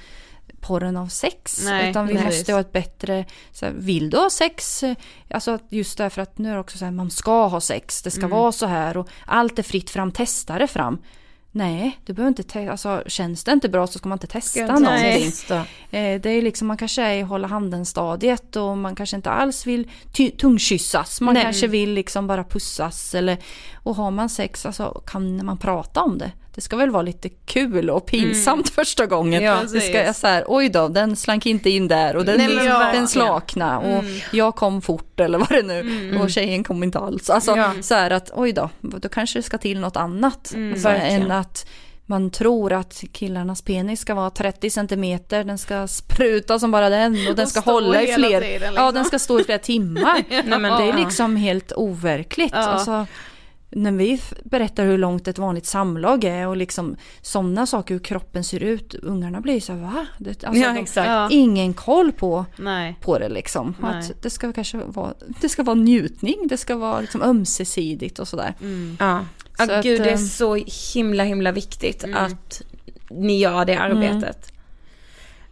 porren av sex. Nej, utan vi precis. måste ha ett bättre, så här, vill du ha sex? Eh, Alltså just därför att nu är det också så här, man ska ha sex, det ska vara så här och allt är fritt fram, testa det fram. Nej, du behöver inte testa, alltså känns det inte bra så ska man inte testa inte någonting. testa? Eh, Det är liksom, man kanske är i hålla handen stadiet och man kanske inte alls vill tungkyssas. Man Nej. kanske vill liksom bara pussas eller och har man sex, alltså kan man prata om det? Det ska väl vara lite kul och pinsamt första gången. Ja, det ska jag så här, oj då, den slank inte in där och den, Nej, men den verkligen. slakna och jag kom fort eller vad det nu och tjejen kom inte alls. Alltså Ja. så här att oj då, då kanske det ska till något annat. Alltså, Verkligen. än att man tror att killarnas penis ska vara 30 centimeter, den ska spruta som bara den och den Och ska hålla i fler, tiden, ja liksom. den ska stå i flera timmar. Nej, men det är ja. liksom helt overkligt. Ja. Alltså, när vi berättar hur långt ett vanligt samlag är och liksom sådana saker, hur kroppen ser ut, ungarna blir så här, va? Det, alltså, Ja, de, exakt. Ja. Ingen koll på, Nej. på det liksom. Nej. Att det ska kanske vara, det ska vara njutning, det ska vara liksom ömsesidigt och sådär. Ja. Ja, Så att, gud det är eh, så himla himla viktigt att ni gör det arbetet.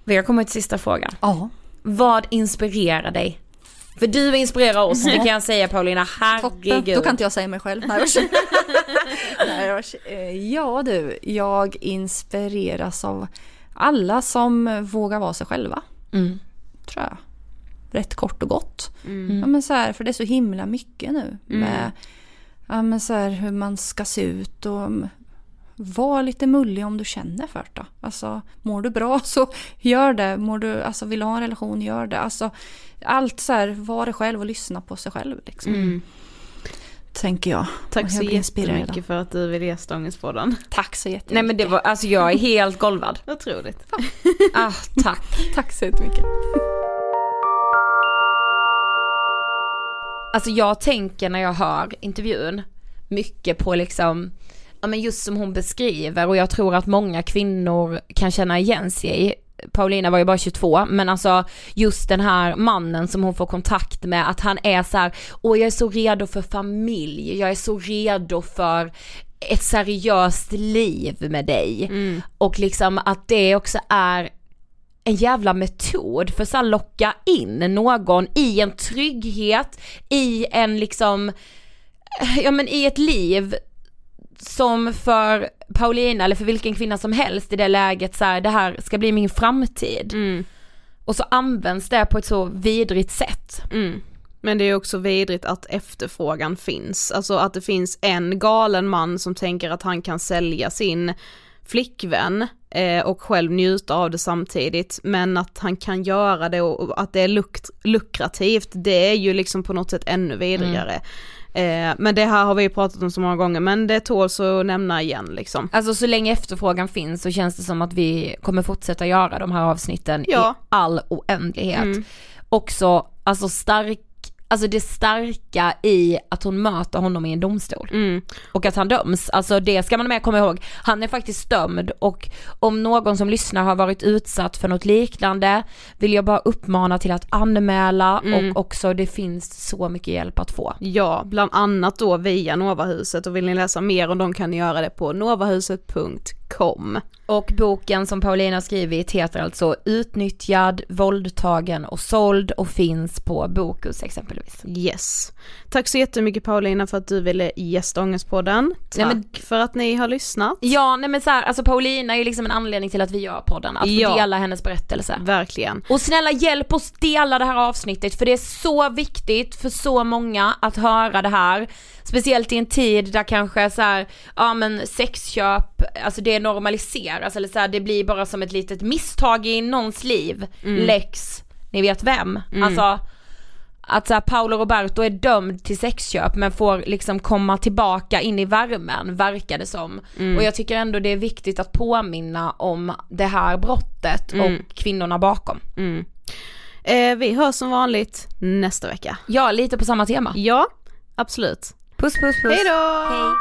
Vi har kommit till sista frågan. Ja. Vad inspirerar dig? För du inspirerar oss, det kan jag säga Paulina, Toppen, herregud. då kan inte jag säga mig själv. Nej, eh, ja du, jag inspireras av alla som vågar vara sig själva. Mm. Tror jag. Rätt kort och gott. Ja, men så här, för det är så himla mycket nu. Med ja, men så här, hur man ska se ut och mm, var lite mullig om du känner för det. Alltså, mår du bra så gör det. Mår du, alltså, vill du ha en relation, gör det. Alltså, allt så här, var det själv och lyssna på sig själv. Liksom. Tänker jag. Tack så jag inspirerad. jättemycket för att du ville gästa Ångestpodden. Tack så jättemycket. Nej men det var, alltså jag är helt golvad. Otroligt. Ah, tack. Tack så jättemycket. Alltså jag tänker när jag hör intervjun mycket på liksom, ja men just som hon beskriver och jag tror att många kvinnor kan känna igen sig Paulina var ju bara 22, men alltså just den här mannen som hon får kontakt med, att han är så här, åh jag är så redo för familj, jag är så redo för ett seriöst liv med dig. Mm. Och liksom att det också är en jävla metod för att locka in någon i en trygghet, i en liksom, ja men i ett liv som för Paulina eller för vilken kvinna som helst i det läget så här, det här ska bli min framtid. Mm. Och så används det på ett så vidrigt sätt. Mm. Men det är också vidrigt att efterfrågan finns, alltså att det finns en galen man som tänker att han kan sälja sin flickvän eh, och själv njuta av det samtidigt, men att han kan göra det och att det är lukt, lukrativt, det är ju liksom på något sätt ännu vidrigare. Eh, men det här har vi pratat om så många gånger, men det tåls att nämna igen liksom. Alltså så länge efterfrågan finns så känns det som att vi kommer fortsätta göra de här avsnitten Ja. i all oändlighet. Mm. Också, alltså stark, alltså det starka i att hon möter honom i en domstol. Mm. Och att han döms, alltså det ska man med komma ihåg. Han är faktiskt dömd och om någon som lyssnar har varit utsatt för något liknande vill jag bara uppmana till att anmäla Mm. och också det finns så mycket hjälp att få. Ja, bland annat då via Novahuset och vill ni läsa mer om dem kan ni göra det på novahuset.com. Och boken som Paulina har skrivit heter alltså Utnyttjad, våldtagen och såld och finns på Bokus exempelvis. Yes. Tack så jättemycket Paulina för att du ville gästa Ångestpodden. Tack Nej, men- för att ni har lyssnat. Ja nej men så här, alltså Paulina är ju liksom en anledning till att vi gör podden, att Ja. dela hennes berättelse. Verkligen. Och snälla hjälp oss dela det här avsnittet för det är så viktigt för så många att höra det här. Speciellt i en tid där kanske så här, ja men sexköp, alltså det normaliseras eller så här, det blir bara som ett litet misstag i någons liv. Lex, ni vet vem. Alltså att så här, Paolo Roberto är dömd till sexköp men får liksom komma tillbaka in i värmen, verkar det som. Och jag tycker ändå det är viktigt att påminna om det här brottet och kvinnorna bakom. Mm. Eh, vi hörs som vanligt nästa vecka. Ja, lite på samma tema. Ja, absolut. Puss puss puss. Hej då!